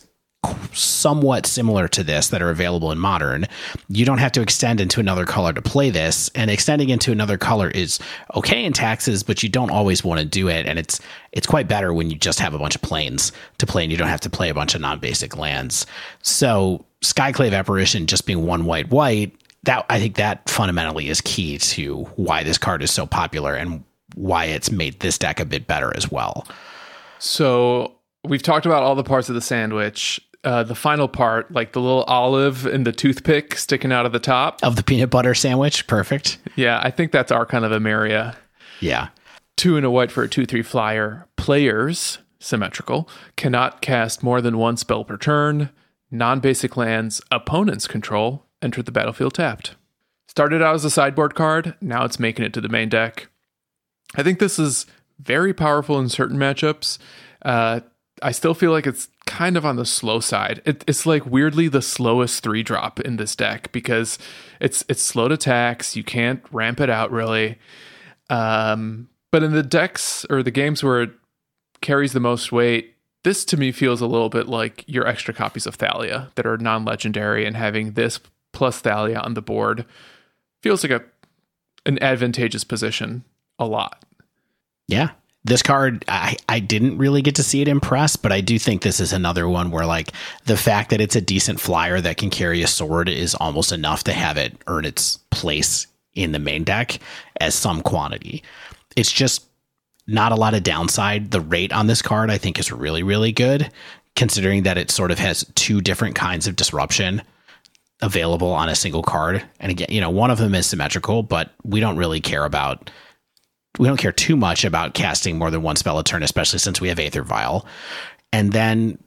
somewhat similar to this that are available in modern. You don't have to extend into another color to play this, and extending into another color is okay in taxes, but you don't always want to do it, and it's it's quite better when you just have a bunch of plains to play and you don't have to play a bunch of non-basic lands. So Skyclave Apparition just being one white white, that I think that fundamentally is key to why this card is so popular and why it's made this deck a bit better as well. So we've talked about all the parts of the sandwich. Uh, the final part, like the little olive and the toothpick sticking out of the top. Of the peanut butter sandwich, perfect. Yeah, I think that's Archon of Emeria. Yeah. Two and a white for a 2 3 flyer. Players, symmetrical, cannot cast more than one spell per turn. Non basic lands, opponents control, enter the battlefield tapped. Started out as a sideboard card, now it's making it to the main deck. I think this is very powerful in certain matchups. Uh, I still feel like it's kind of on the slow side. It, it's like weirdly the slowest three drop in this deck because it's it's slow to tax. You can't ramp it out really. Um, but in the decks or the games where it carries the most weight, this to me feels a little bit like your extra copies of Thalia that are non-legendary, and having this plus Thalia on the board feels like a an advantageous position a lot. Yeah. This card, I, I didn't really get to see it impress, but I do think this is another one where, like, the fact that it's a decent flyer that can carry a sword is almost enough to have it earn its place in the main deck as some quantity. It's just not a lot of downside. The rate on this card, I think, is really, really good, considering that it sort of has two different kinds of disruption available on a single card. And again, you know, one of them is symmetrical, but we don't really care about we don't care too much about casting more than one spell a turn, especially since we have Aether Vial. And then,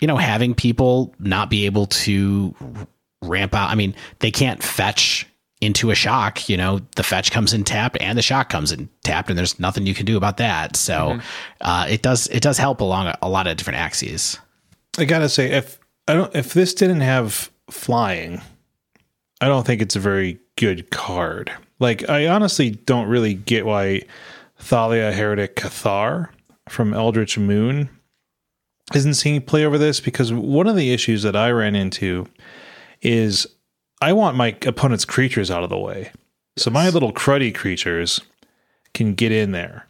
you know, having people not be able to ramp out. I mean, they can't fetch into a shock. You know, the fetch comes in tapped and the shock comes in tapped, and there's nothing you can do about that. So mm-hmm. uh, it does it does help along a, a lot of different axes. I gotta say, if I don't if this didn't have flying, I don't think it's a very good card. Like, I honestly don't really get why Thalia Heretic Cathar from Eldritch Moon isn't seeing play over this because one of the issues that I ran into is I want my opponent's creatures out of the way. So my little cruddy creatures can get in there.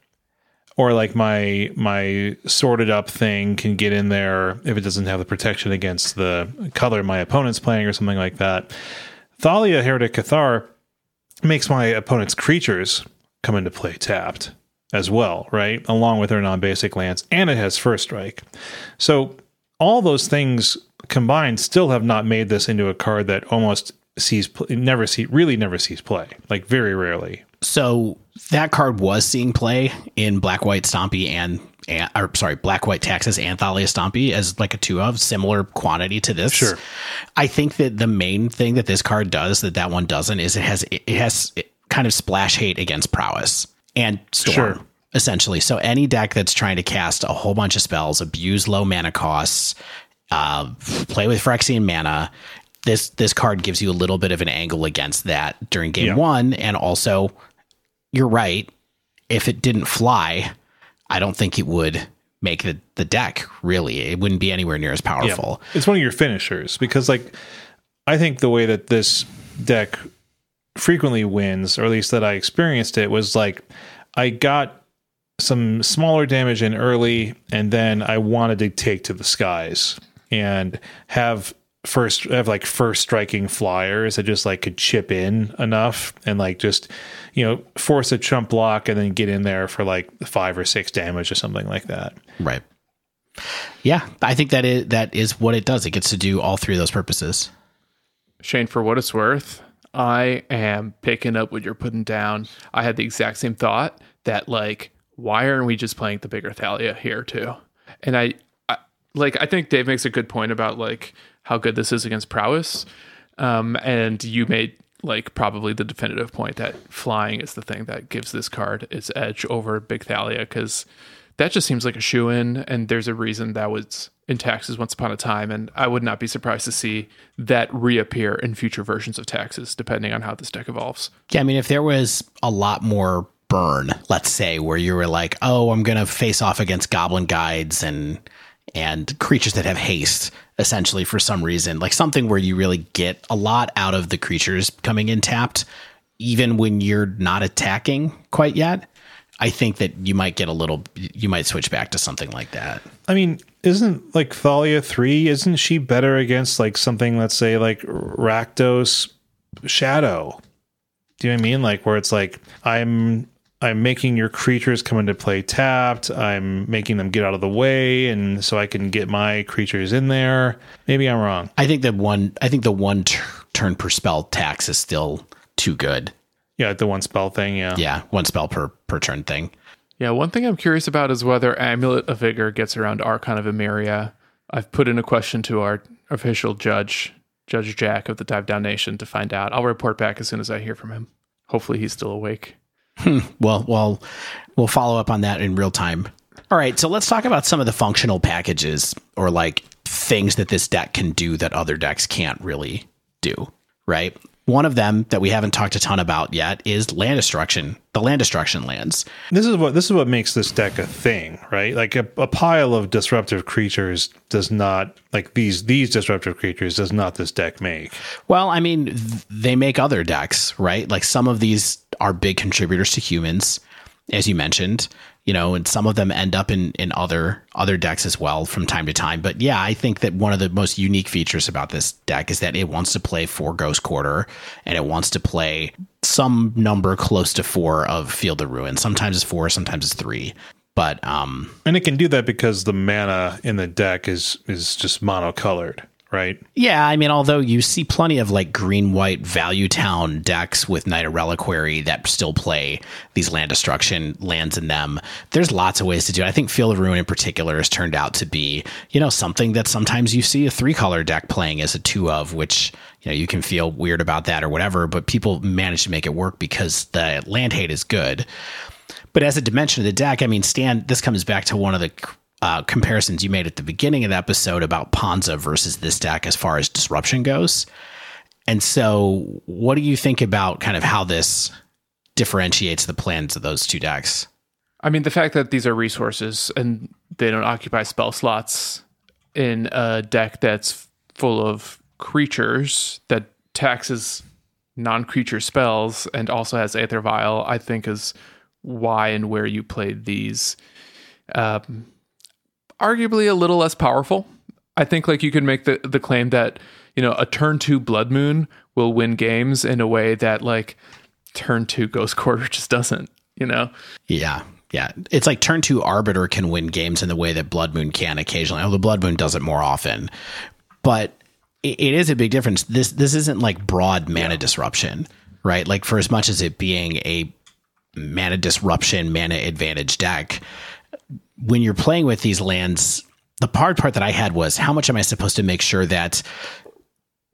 Or like my my sorted up thing can get in there if it doesn't have the protection against the color my opponent's playing or something like that. Thalia Heretic Cathar makes my opponent's creatures come into play tapped as well, right? Along with their non basic lands, and it has first strike. So all those things combined still have not made this into a card that almost sees never see really never sees play like very rarely so that card was seeing play in black white stompy and, and or sorry black white taxes and thalia stompy as like a two of similar quantity to this sure i think that the main thing that this card does that that one doesn't is it has it has kind of splash hate against prowess and storm sure. essentially so any deck that's trying to cast a whole bunch of spells abuse low mana costs uh, play with Phyrexian mana this this card gives you a little bit of an angle against that during game yeah. one, and also you're right. If it didn't fly, I don't think it would make the, the deck really. It wouldn't be anywhere near as powerful. Yeah. It's one of your finishers because like I think the way that this deck frequently wins, or at least that I experienced it, was like I got some smaller damage in early, and then I wanted to take to the skies and have first have like first striking flyers that just like could chip in enough and like just you know force a chump block and then get in there for like five or six damage or something like that. Right. Yeah i think that is that is what it does. It gets to do all three of those purposes. Shane for what it's worth i am picking up what you're putting down. I had the exact same thought that like why aren't we just playing the bigger thalia here too? And I, I like i think dave makes a good point about like how good this is against prowess. Um, and you made like probably the definitive point that flying is the thing that gives this card its edge over Big Thalia because that just seems like a shoe in, and there's a reason that was in taxes once upon a time, and I would not be surprised to see that reappear in future versions of taxes, depending on how this deck evolves. Yeah, I mean, if there was a lot more burn, let's say, where you were like, oh, I'm gonna face off against goblin guides and and creatures that have haste essentially for some reason, like something where you really get a lot out of the creatures coming in tapped, even when you're not attacking quite yet. I think that you might get a little, you might switch back to something like that. I mean, isn't like Thalia 3, isn't she better against like something, let's say, like Rakdos Shadow? Do you know what I mean? Like where it's like, I'm I'm making your creatures come into play tapped. I'm making them get out of the way, and so I can get my creatures in there. Maybe I'm wrong. I think that one, I think the one t- turn per spell tax is still too good. Yeah, the one spell thing. Yeah. Yeah, one spell per per turn thing. Yeah, one thing I'm curious about is whether Amulet of Vigor gets around Archon of Emeria. I've put in a question to our official judge, Judge Jack of the Dive Down Nation, to find out. I'll report back as soon as I hear from him. Hopefully, he's still awake. Well, well, we'll follow up on that in real time. All right, so let's talk about some of the functional packages or like things that this deck can do that other decks can't really do, right? One of them that we haven't talked a ton about yet is land destruction, the land destruction lands. This is what this is what makes this deck a thing, right? Like a, a pile of disruptive creatures does not like these these disruptive creatures does not this deck make. Well, I mean, they make other decks, right? Like some of these are big contributors to humans, as you mentioned, you know, and some of them end up in in other other decks as well from time to time. But yeah, I think that one of the most unique features about this deck is that it wants to play four Ghost Quarter and it wants to play some number close to four of Field of Ruin. Sometimes it's four, sometimes it's three. But um, And it can do that because the mana in the deck is is just monocolored, right? Yeah, I mean, although you see plenty of like green white value town decks with Knight of Reliquary that still play these land destruction lands in them, there's lots of ways to do it. I think Field of Ruin in particular has turned out to be, you know, something that sometimes you see a three color deck playing as a two of, which, you know, you can feel weird about that or whatever, but people manage to make it work because the land hate is good. But as a dimension of the deck, I mean, Stan, this comes back to one of the uh, comparisons you made at the beginning of the episode about Ponza versus this deck as far as disruption goes. And so, what do you think about kind of how this differentiates the plans of those two decks? I mean, the fact that these are resources and they don't occupy spell slots in a deck that's full of creatures that taxes non-creature spells and also has Aether Vial, I think is why and where you played these. Um, arguably a little less powerful. I think like you could make the the claim that you know a turn two Blood Moon will win games in a way that like turn two Ghost Quarter just doesn't. You know. Yeah. Yeah. It's like turn two Arbiter can win games in the way that Blood Moon can occasionally, although Blood Moon does it more often. But it, it is a big difference. This this isn't like broad mana disruption, right? Like for as much as it being a mana disruption, mana advantage deck, when you're playing with these lands, the hard part that I had was how much am I supposed to make sure that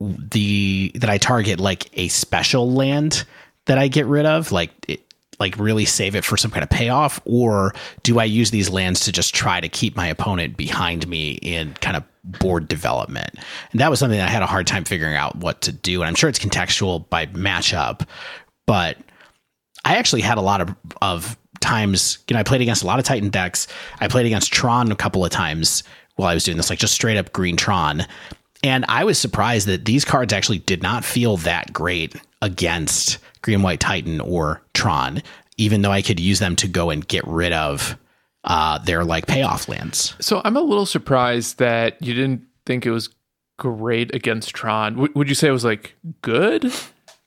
the that I target like a special land that I get rid of, like it, like really save it for some kind of payoff, or do I use these lands to just try to keep my opponent behind me in kind of board development? And that was something that I had a hard time figuring out what to do. And I'm sure it's contextual by matchup, but I actually had a lot of of times, you know, I played against a lot of Titan decks. I played against Tron a couple of times while I was doing this, like just straight up green Tron. And I was surprised that these cards actually did not feel that great against Green White Titan or Tron, even though I could use them to go and get rid of uh, their like payoff lands. So I'm a little surprised that you didn't think it was great against Tron. W- would you say it was like good?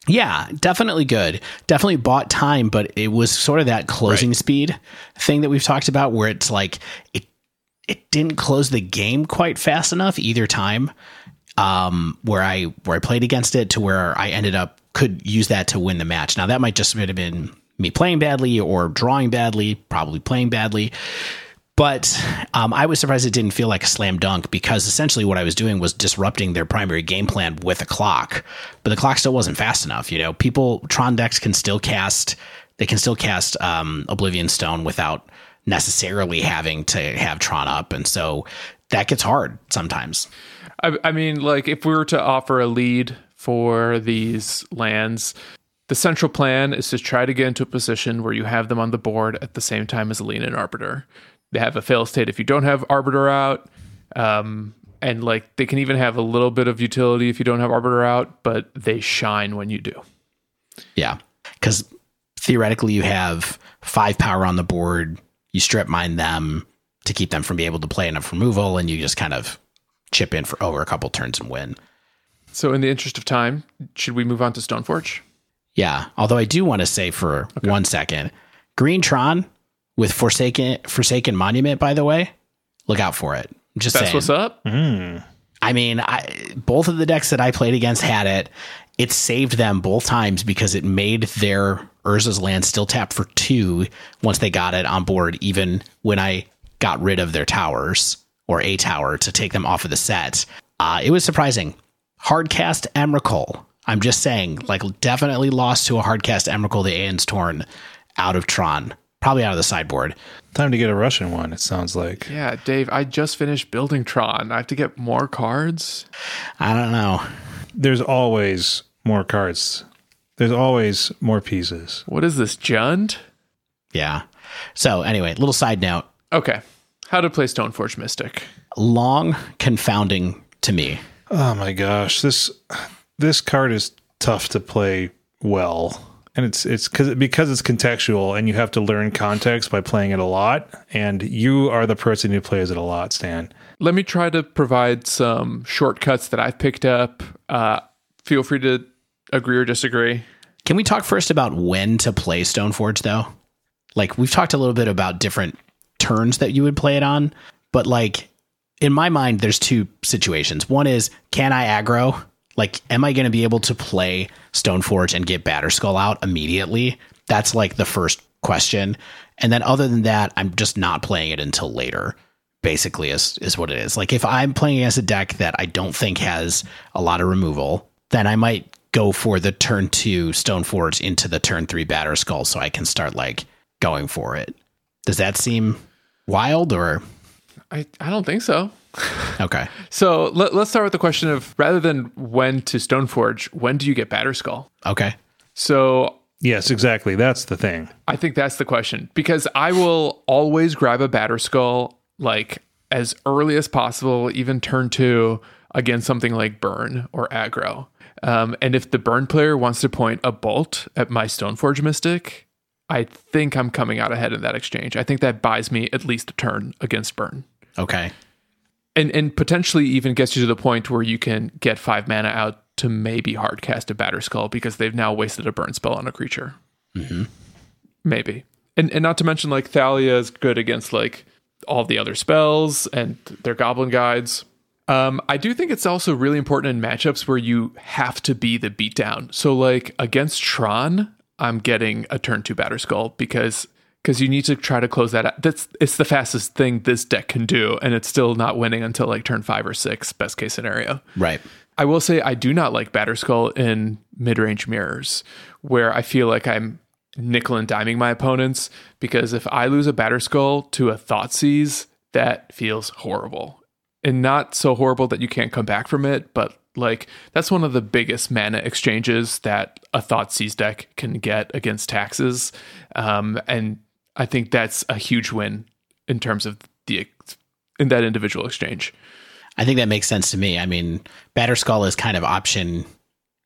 Yeah, definitely good. Definitely bought time, but it was sort of that closing Right. speed thing that we've talked about where it's like it it didn't close the game quite fast enough either time. Um where I where I played against it to where I ended up could use that to win the match. Now that might just have been me playing badly or drawing badly, probably playing badly. But um, I was surprised it didn't feel like a slam dunk because essentially what I was doing was disrupting their primary game plan with a clock, but the clock still wasn't fast enough. You know, people Tron decks can still cast they can still cast um, Oblivion Stone without necessarily having to have Tron up, and so that gets hard sometimes. I, I mean, like if we were to offer a lead for these lands, the central plan is to try to get into a position where you have them on the board at the same time as a Leonin Arbiter. They have a fail state if you don't have Arbiter out. Um, and like they can even have a little bit of utility if you don't have Arbiter out, but they shine when you do. Yeah. Because theoretically, you have five power on the board. You strip mine them to keep them from being able to play enough removal, and you just kind of chip in for over a couple turns and win. So, in the interest of time, should we move on to Stoneforge? Yeah. Although I do want to say for one second, Green Tron with Forsaken Forsaken Monument, by the way, look out for it. Just That's saying. what's up. I mean, I, both of the decks that I played against had it. It saved them both times because it made their Urza's land still tap for two once they got it on board, even when I got rid of their towers or a tower to take them off of the set. Uh, it was surprising. Hardcast Emrakul. I'm just saying, like, definitely lost to a hardcast Emrakul, the Aeon's Torn, out of Tron, probably out of the sideboard. Time to get a Russian one, it sounds like. Yeah, Dave, I just finished building Tron. I have to get more cards. I don't know. There's always more cards. There's always more pieces. What is this, Jund? Yeah. So, anyway, little side note Okay. How to play Stoneforge Mystic. long, confounding to me. Oh my gosh, this this card is tough to play well. And it's it's cuz because it's contextual and you have to learn context by playing it a lot and you are the person who plays it a lot, Stan. Let me try to provide some shortcuts that I've picked up. Uh, feel free to agree or disagree. Can we talk first about when to play Stoneforge, though? Like, we've talked a little bit about different turns that you would play it on, but like, in my mind, there's two situations. One is, can I aggro? Like, am I going to be able to play Stoneforge and get Batterskull out immediately? That's like the first question. And then, other than that, I'm just not playing it until later. Basically, is is what it is. Like, if I'm playing against a deck that I don't think has a lot of removal, then I might go for the turn two Stoneforge into the turn three Batterskull, so I can start like going for it. Does that seem wild or I, I don't think so. Okay? So let, let's start with the question of rather than when to Stoneforge, when do you get Batterskull? Okay. So Yes, exactly. That's the thing. I think that's the question because I will always grab a Batterskull like as early as possible, even turn two against something like Burn or Aggro. Um, and if the Burn player wants to point a bolt at my Stoneforge Mystic, I think I'm coming out ahead in that exchange. I think that buys me at least a turn against Burn. Okay. And and potentially even gets you to the point where you can get five mana out to maybe hardcast a Batterskull because they've now wasted a burn spell on a creature. Maybe. And and not to mention like Thalia is good against like all the other spells and their goblin guides. Um, I do think it's also really important in matchups where you have to be the beatdown. So like against Tron, I'm getting a turn two Batterskull because because you need to try to close that out. That's it's the fastest thing this deck can do, and it's still not winning until like turn five or six, best case scenario. Right. I will say I do not like Batterskull in mid range mirrors, where I feel like I'm nickel and diming my opponents because if I lose a Batterskull to a Thoughtseize, that feels horrible. And not so horrible that you can't come back from it, but like that's one of the biggest mana exchanges that a Thoughtseize deck can get against taxes. Um, and I think that's a huge win in terms of the in that individual exchange. I think that makes sense to me. I mean, Batterskull is kind of option.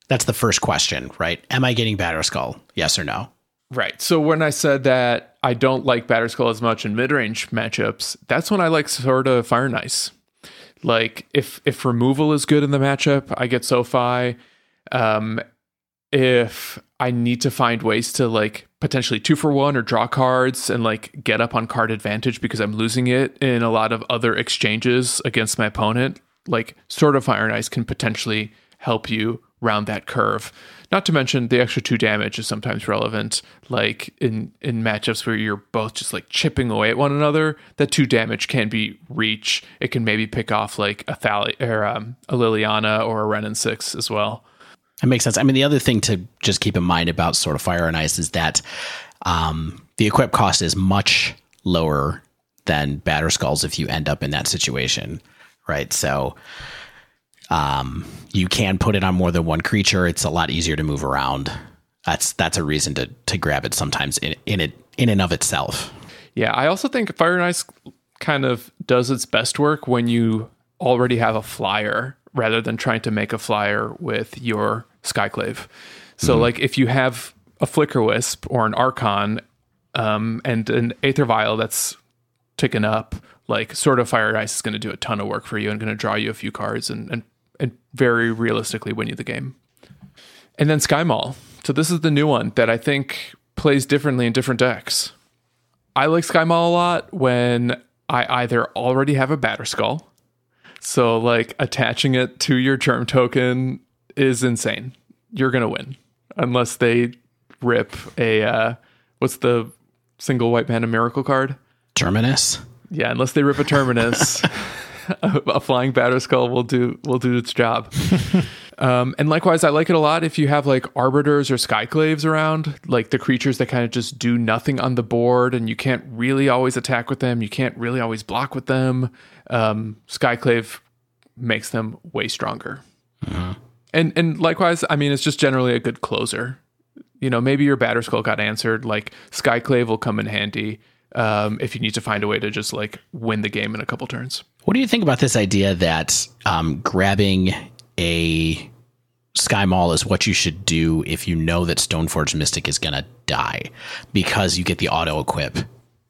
That's the first question, right? Am I getting Batterskull? Yes or no? Right. So when I said that I don't like Batterskull as much in mid-range matchups, that's when I like Sword of Fire and Ice. Like if if removal is good in the matchup, I get SoFi. Um, if I need to find ways to like potentially two for one or draw cards and like get up on card advantage because I'm losing it in a lot of other exchanges against my opponent, like Sword of Fire and Ice can potentially help you round that curve. Not to mention the extra two damage is sometimes relevant, like in in matchups where you're both just like chipping away at one another. That two damage can be reach. It can maybe pick off like a Thali- or um, a Liliana or a Wrenn and Six as well. That makes sense. I mean, the other thing to just keep in mind about Sword of Fire and Ice is that um, the equip cost is much lower than Batterskull's if you end up in that situation, right? So um, you can put it on more than one creature. It's a lot easier to move around. That's that's a reason to to grab it sometimes in in it in and of itself. Yeah, I also think Fire and Ice kind of does its best work when you already have a flyer rather than trying to make a flyer with your Skyclave. So, like, if you have a Flickerwisp or an Archon um, and an Aether Vial that's taken up, like, Sword of Fire and Ice is going to do a ton of work for you and going to draw you a few cards and, and, and very realistically win you the game. And then Sky Maul. So, this is the new one that I think plays differently in different decks. I like Sky Maul a lot when I either already have a Batterskull, so like attaching it to your germ token is insane. You're gonna win unless they rip a uh, what's the single white mana miracle card? Terminus. Yeah, unless they rip a terminus, a, a flying Batterskull will do will do its job. um, and likewise, I like it a lot if you have like arbiters or skyclaves around, like the creatures that kind of just do nothing on the board, and you can't really always attack with them. You can't really always block with them. Um, skyclave makes them way stronger. And and likewise, I mean, it's just generally a good closer. You know, maybe your Batterskull got answered. Like Skyclave will come in handy um, if you need to find a way to just like win the game in a couple turns. What do you think about this idea that um, grabbing a Sky Maul is what you should do if you know that Stoneforge Mystic is going to die because you get the auto equip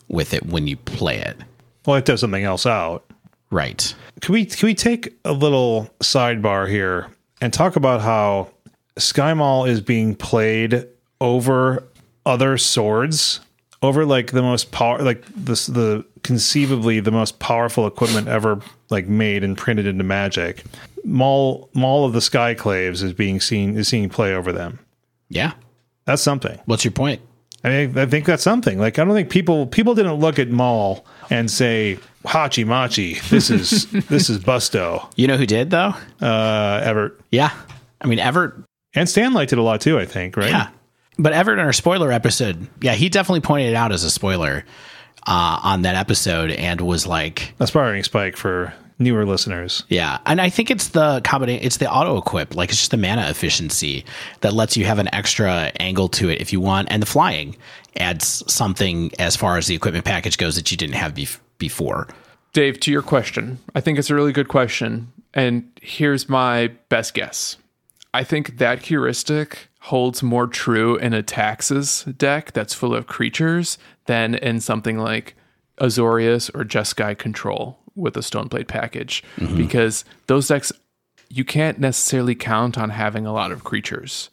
with it when you play it? Well, it does something else out. Right. Can we can we take a little sidebar here and talk about how Sky Maul is being played over other swords, over like the most power, like this the conceivably the most powerful equipment ever like made and printed into Magic. Maul Maul of the Skyclaves is being seen is seeing play over them. Yeah. That's something. What's your point? I mean, I think that's something. Like, I don't think people people didn't look at Maul and say Hachi Machi. This is this is Busto. You know who did though? Uh, Everett Yeah. I mean, Everett. and Stan liked it a lot too. I think, right? Yeah. But Everett in our spoiler episode, yeah, he definitely pointed it out as a spoiler uh, on that episode and was like, Aspiring Spike for newer listeners. Yeah, and I think it's the combination. It's the auto equip, like it's just the mana efficiency that lets you have an extra angle to it if you want, and the flying adds something as far as the equipment package goes that you didn't have bef- before. Dave, to your question, I think it's a really good question. And here's my best guess. I think that heuristic holds more true in a Taxes deck that's full of creatures than in something like Azorius or Jeskai Control with a Stoneblade package. Because those decks, you can't necessarily count on having a lot of creatures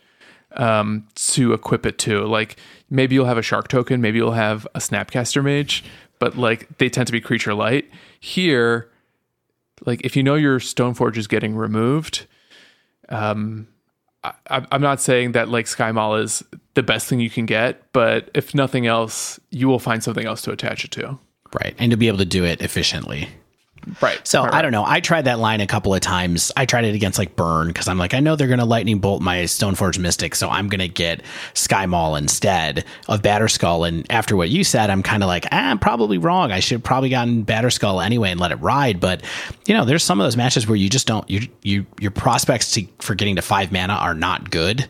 um, to equip it to. Like maybe you'll have a shark token, maybe you'll have a snapcaster mage, but like they tend to be creature light. Here, like if you know your Stoneforge is getting removed, um, I, I'm not saying that like Sky Maul is the best thing you can get, but if nothing else, you will find something else to attach it to. Right, and to be able to do it efficiently. Right. So I don't know. I tried that line a couple of times. I tried it against like Burn because I'm like, I know they're going to lightning bolt my Stoneforge Mystic, so I'm going to get Sky Maul instead of Batterskull. And after what you said, I'm kind of like, ah, I'm probably wrong. I should have probably gotten Batterskull anyway and let it ride. But you know, there's some of those matches where you just don't. You you your prospects to, for getting to five mana are not good.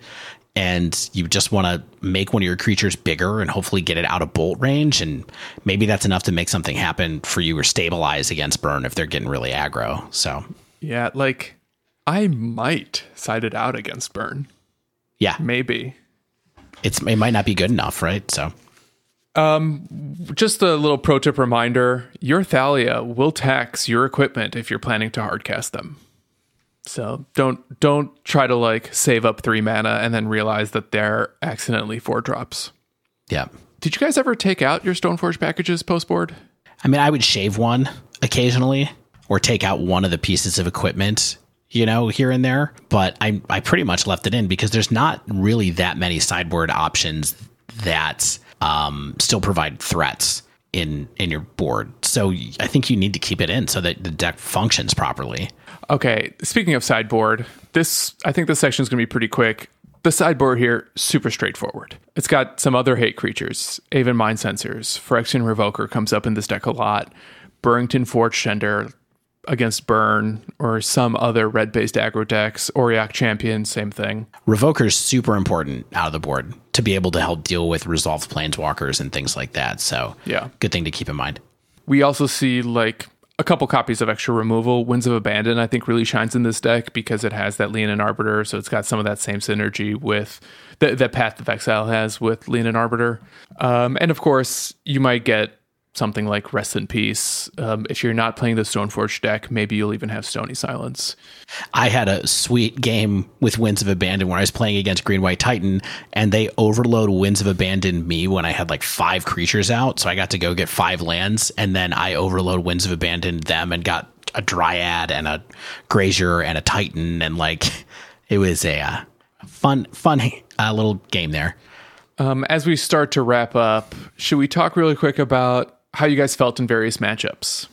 And you just want to make one of your creatures bigger and hopefully get it out of bolt range. And maybe that's enough to make something happen for you or stabilize against burn if they're getting really aggro. So, Yeah, like I might side it out against Burn. yeah, Maybe. it's it might not be good enough, right? So, um, Just a little pro tip reminder your Thalia will tax your equipment if you're planning to hardcast them. So don't don't try to like save up three mana and then realize that they're accidentally four drops. yeah. Did you guys ever take out your Stoneforge packages post board? I mean, I would shave one occasionally or take out one of the pieces of equipment, you know, here and there. But I, I pretty much left it in because there's not really that many sideboard options that um, still provide threats in in your board. So I think you need to keep it in so that the deck functions properly. Okay, speaking of sideboard, this I think this section is going to be pretty quick. The sideboard here, super straightforward. It's got some other hate creatures, Aven Mindcensors, Phyrexian Revoker comes up in this deck a lot, Burrenton Forge-Tender against Burn, or some other red based aggro decks, Auriok Champion, same thing. Revoker is super important out of the board to be able to help deal with resolved planeswalkers and things like that. So Yeah. good thing to keep in mind. We also see like a couple copies of extra removal. Winds of Abandon, I think, really shines in this deck because it has that Leonin Arbiter, so it's got some of that same synergy with that, that Path of Exile has with Leonin Arbiter. Um, and of course, you might get something like Rest in Peace. Um, if you're not playing the Stoneforge deck, maybe you'll even have Stony Silence. I had a sweet game with Winds of Abandon where I was playing against Green White Titan, and they overload Winds of Abandon me when I had like five creatures out. So I got to go get five lands, and then I overload Winds of Abandon them and got a Dryad and a Grazier and a Titan, and like it was a uh, fun, fun uh, little game there. Um, as we start to wrap up, should we talk really quick about how you guys felt in various matchups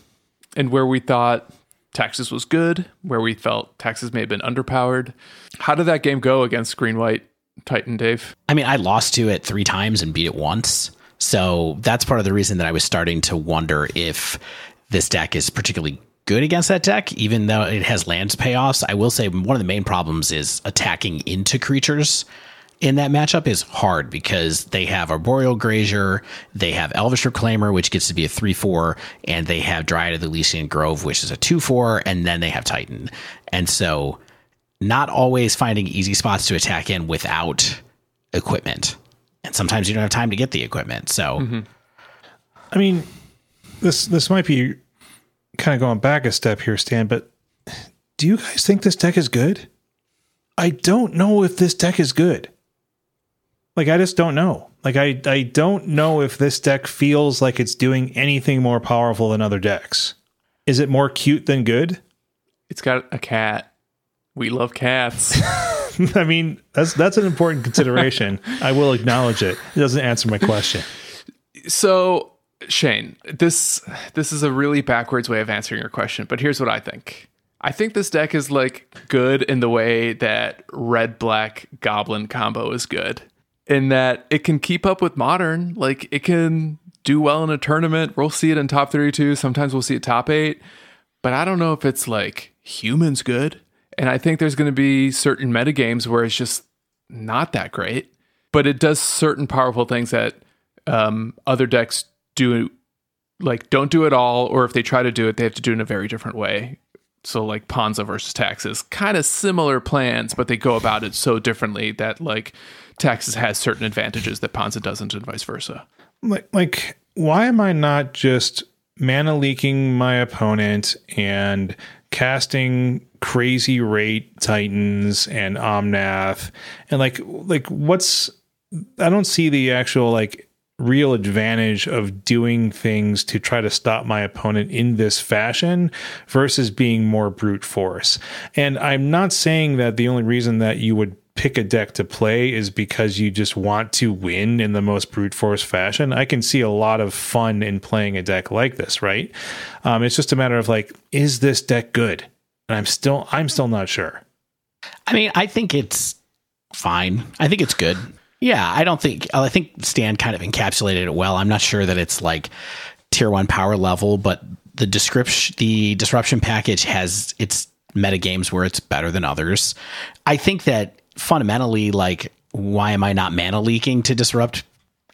and where we thought Taxes was good, where we felt Taxes may have been underpowered. How did that game go against Green White Titan, Dave? I mean, I lost to it three times and beat it once. So that's part of the reason that I was starting to wonder if this deck is particularly good against that deck, even though it has lands payoffs. I will say one of the main problems is attacking into creatures in that matchup is hard because they have Arboreal Grazier, they have Elvish Reclaimer, which gets to be a 3 4, and they have Dryad of the Ilysian Grove, which is a 2 4, and then they have Titan. And so, not always finding easy spots to attack in without equipment. And sometimes you don't have time to get the equipment. So, mm-hmm. I mean, this this might be kind of going back a step here, Stan, but do you guys think this deck is good? I don't know if this deck is good. Like I just don't know. Like I I don't know if this deck feels like it's doing anything more powerful than other decks. Is it more cute than good? It's got a cat. We love cats. I mean, that's that's an important consideration. I will acknowledge it. It doesn't answer my question. So, Shane, this this is a really backwards way of answering your question, but here's what I think. I think this deck is like good in the way that red black goblin combo is good in that it can keep up with modern. Like it can do well in a tournament. We'll see it in top 32. Sometimes we'll see it top eight. But I don't know if it's like humans good. And I think there's going to be certain metagames where it's just not that great. But it does certain powerful things that um, other decks do, like don't do at all. Or if they try to do it, they have to do it in a very different way. So like Ponza versus Taxes, kind of similar plans, but they go about it so differently that like Taxes has certain advantages that Ponza doesn't, and vice versa. Like, like, why am I not just mana leaking my opponent and casting crazy rate titans and omnath and like like what's I don't see the actual like real advantage of doing things to try to stop my opponent in this fashion versus being more brute force. And I'm not saying that the only reason that you would pick a deck to play is because you just want to win in the most brute force fashion. I can see a lot of fun in playing a deck like this, right? Um, it's just a matter of like, is this deck good? And I'm still, I'm still not sure. I mean, I think it's fine. I think it's good. Yeah, I don't think. I think Stan kind of encapsulated it well. I'm not sure that it's like tier one power level, but the description, the disruption package has its meta games where it's better than others. I think that fundamentally like why am I not mana leaking to disrupt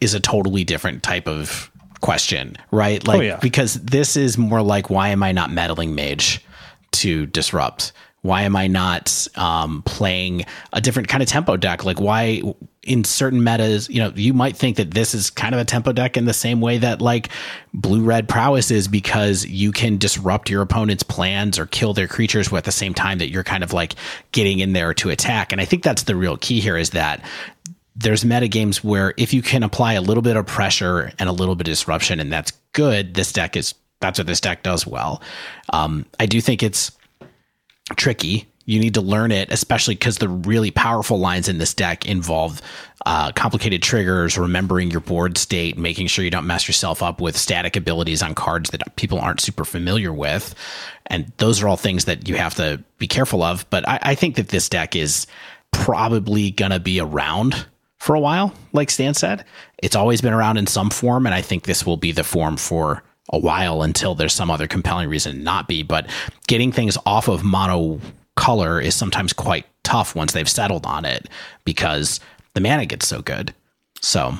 is a totally different type of question, right? Oh, like oh, yeah. because this is more like why am I not meddling mage to disrupt? Why am I not um, playing a different kind of tempo deck? Like why in certain metas, you know, you might think that this is kind of a tempo deck in the same way that like blue red prowess is because you can disrupt your opponent's plans or kill their creatures at the same time that you're kind of like getting in there to attack. And I think that's the real key here is that there's meta games where if you can apply a little bit of pressure and a little bit of disruption and that's good, this deck is that's what this deck does well. Um, I do think it's tricky you need to learn it, especially because the really powerful lines in this deck involve uh, complicated triggers, remembering your board state, making sure you don't mess yourself up with static abilities on cards that people aren't super familiar with. And those are all things that you have to be careful of. But I, I think that this deck is probably going to be around for a while, like Stan said. It's always been around in some form, and I think this will be the form for a while until there's some other compelling reason not be. But getting things off of mono color is sometimes quite tough once they've settled on it because the mana gets so good. So,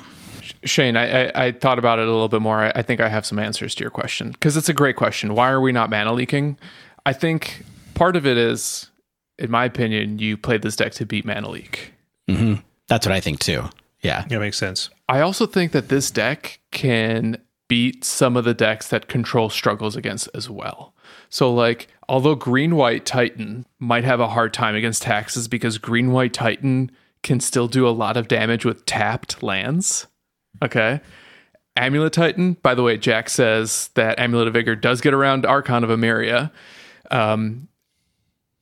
Shane, I, I, I thought about it a little bit more. I, I think I have some answers to your question because it's a great question. Why are we not mana leaking? I think part of it is, in my opinion, you played this deck to beat mana leak. Mm-hmm. That's what I think too. Yeah. Yeah, makes sense. I also think that this deck can beat some of the decks that control struggles against as well. So, like, although Green White Titan might have a hard time against taxes because Green White Titan can still do a lot of damage with tapped lands. Okay. Amulet Titan, by the way, Jack says that Amulet of Vigor does get around Archon of Emeria. Um,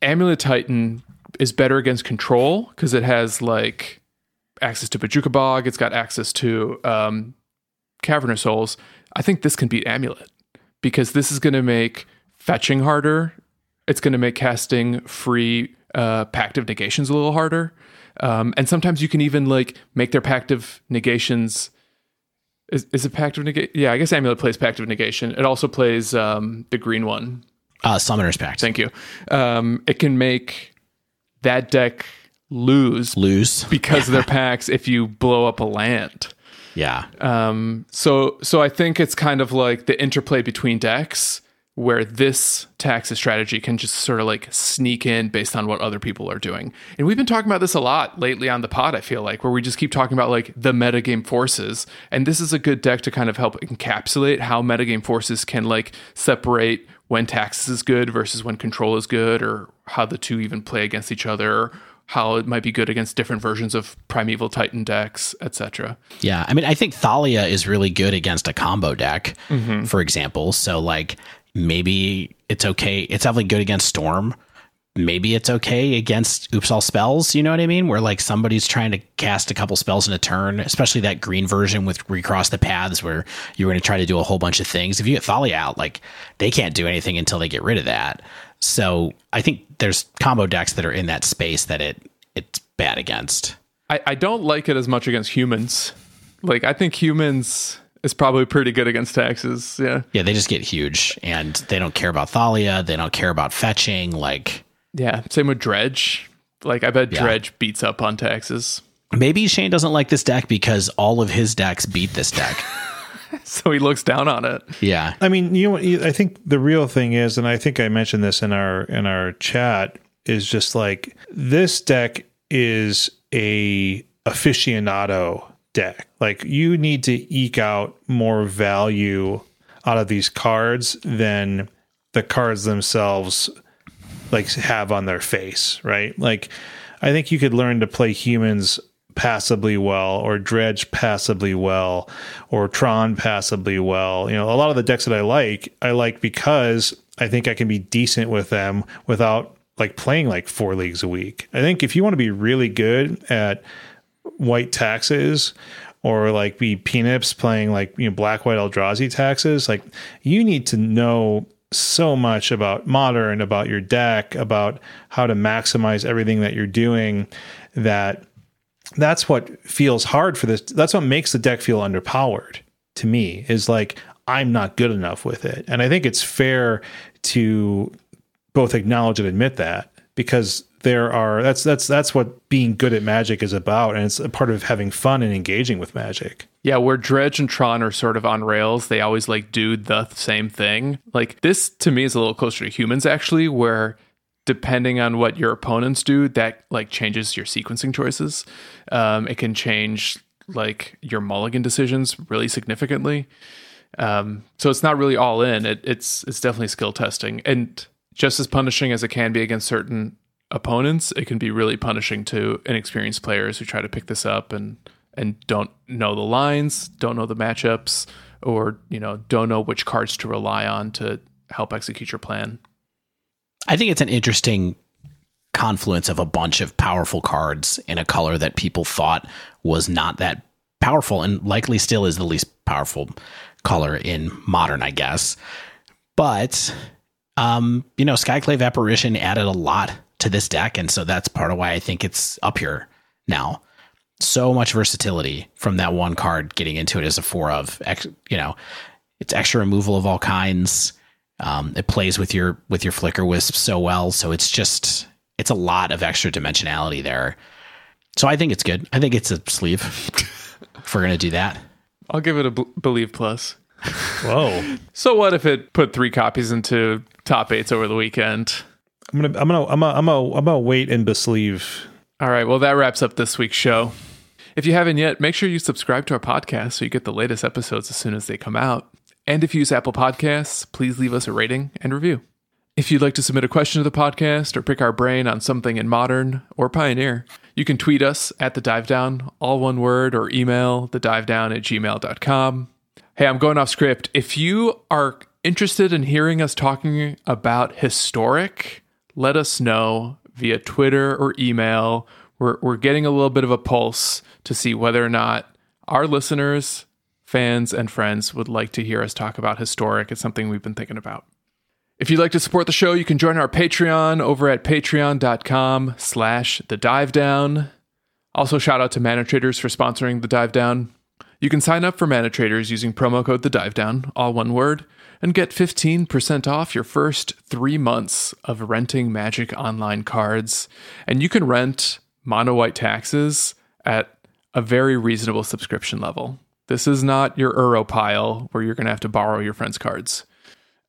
Amulet Titan is better against control because it has like access to Bojuka Bog, it's got access to um, Cavern of Souls. I think this can beat Amulet because this is going to make fetching harder. It's going to make casting free uh, of Negations a little harder. Um, and sometimes you can even like make their Pact of Negations. Is, is it of Negation? Yeah, I guess Amulet plays Pact of Negation. It also plays um, the green one. Uh, Summoner's Pact. Thank you. Um, it can make that deck lose Lose. because of their packs if you blow up a land. Yeah. Um, so so I think it's kind of like the interplay between decks where this taxes strategy can just sort of like sneak in based on what other people are doing. And we've been talking about this a lot lately on the pod, I feel like, where we just keep talking about like the metagame forces. And this is a good deck to kind of help encapsulate how metagame forces can like separate when taxes is good versus when control is good, or how the two even play against each other, how it might be good against different versions of Primeval Titan decks, etc. Yeah, I mean, I think Thalia is really good against a combo deck, mm-hmm. for example. So, like, maybe it's okay. It's definitely good against Storm. Maybe it's okay against Oops All Spells. You know what I mean? Where like somebody's trying to cast a couple spells in a turn, especially that green version with Recross the Paths, where you're going to try to do a whole bunch of things. If you get Thalia out, like they can't do anything until they get rid of that. So I think there's combo decks that are in that space that it it's bad against. I, I don't like it as much against humans. Like I think humans is probably pretty good against taxes. Yeah. Yeah, they just get huge and they don't care about Thalia. They don't care about fetching. Like Yeah. Same with Dredge. Like I bet Yeah. Dredge beats up on taxes. maybe Shane doesn't like this deck because all of his decks beat this deck. So he looks down on it. yeah. I mean, you know, I think the real thing is, and I think I mentioned this in our in our chat, is just like this deck is a aficionado deck. Like you need to eke out more value out of these cards than the cards themselves like have on their face, right? Like I think you could learn to play humans passably well or dredge passably well or tron passably well. You know a lot of the decks that i like i like because i think i can be decent with them without like playing like four leagues a week. I think if you want to be really good at white taxes or like be peanuts playing like you know black white eldrazi taxes like you need to know so much about modern about your deck about how to maximize everything that you're doing that that's what feels hard for this that's what makes the deck feel underpowered to me is like i'm not good enough with it. And i think it's fair to both acknowledge and admit that because there are that's that's that's what being good at magic is about. And it's a part of having fun and engaging with magic. Yeah, where Dredge and Tron are sort of on rails, they always like do the same thing. Like this to me is a little closer to humans actually, where depending on what your opponents do, that like changes your sequencing choices. Um, it can change like your mulligan decisions really significantly. Um, so it's not really all in. It, it's it's definitely skill testing, and just as punishing as it can be against certain opponents, it can be really punishing to inexperienced players who try to pick this up and and don't know the lines, don't know the matchups, or you know don't know which cards to rely on to help execute your plan. I think it's an interesting confluence of a bunch of powerful cards in a color that people thought was not that powerful and likely still is the least powerful color in modern, I guess. But um, you know, Skyclave Apparition added a lot to this deck, and so that's part of why I think it's up here now. So much versatility from that one card getting into it as a four of, you know, it's extra removal of all kinds. Um, it plays with your with your Flickerwisp so well, so it's just it's a lot of extra dimensionality there. So I think it's good. I think it's a sleeve if we're gonna do that. I'll give it a b- believe plus. Whoa. So what if it put three copies into top eights over the weekend? I'm gonna I'm gonna I'm gonna I'm gonna, I'm gonna wait and besleeve. All right, well, that wraps up this week's show. If you haven't yet, make sure you subscribe to our podcast so you get the latest episodes as soon as they come out. And if you use Apple Podcasts, please leave us a rating and review. If you'd like to submit a question to the podcast or pick our brain on something in modern or pioneer, you can tweet us at the dive down, all one word, or email the dive down at gmail.com. Hey, I'm going off script. If you are interested in hearing us talking about historic, let us know via Twitter or email. We're, we're getting a little bit of a pulse to see whether or not our listeners, fans, and friends would like to hear us talk about historic. It's something we've been thinking about. If you'd like to support the show, you can join our Patreon over at patreon.com slash the dive down. Also, shout out to Mana Traders for sponsoring the dive down. You can sign up for Mana Traders using promo code the dive down, all one word, and get 15% off your first three months of renting Magic Online cards. And you can rent mono white taxes at a very reasonable subscription level. This is not your Uro pile where you're going to have to borrow your friend's cards.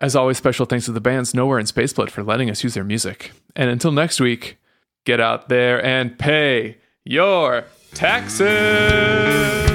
As always, special thanks to the bands Nowhere and Spaceblood for letting us use their music. And until next week, get out there and pay your taxes.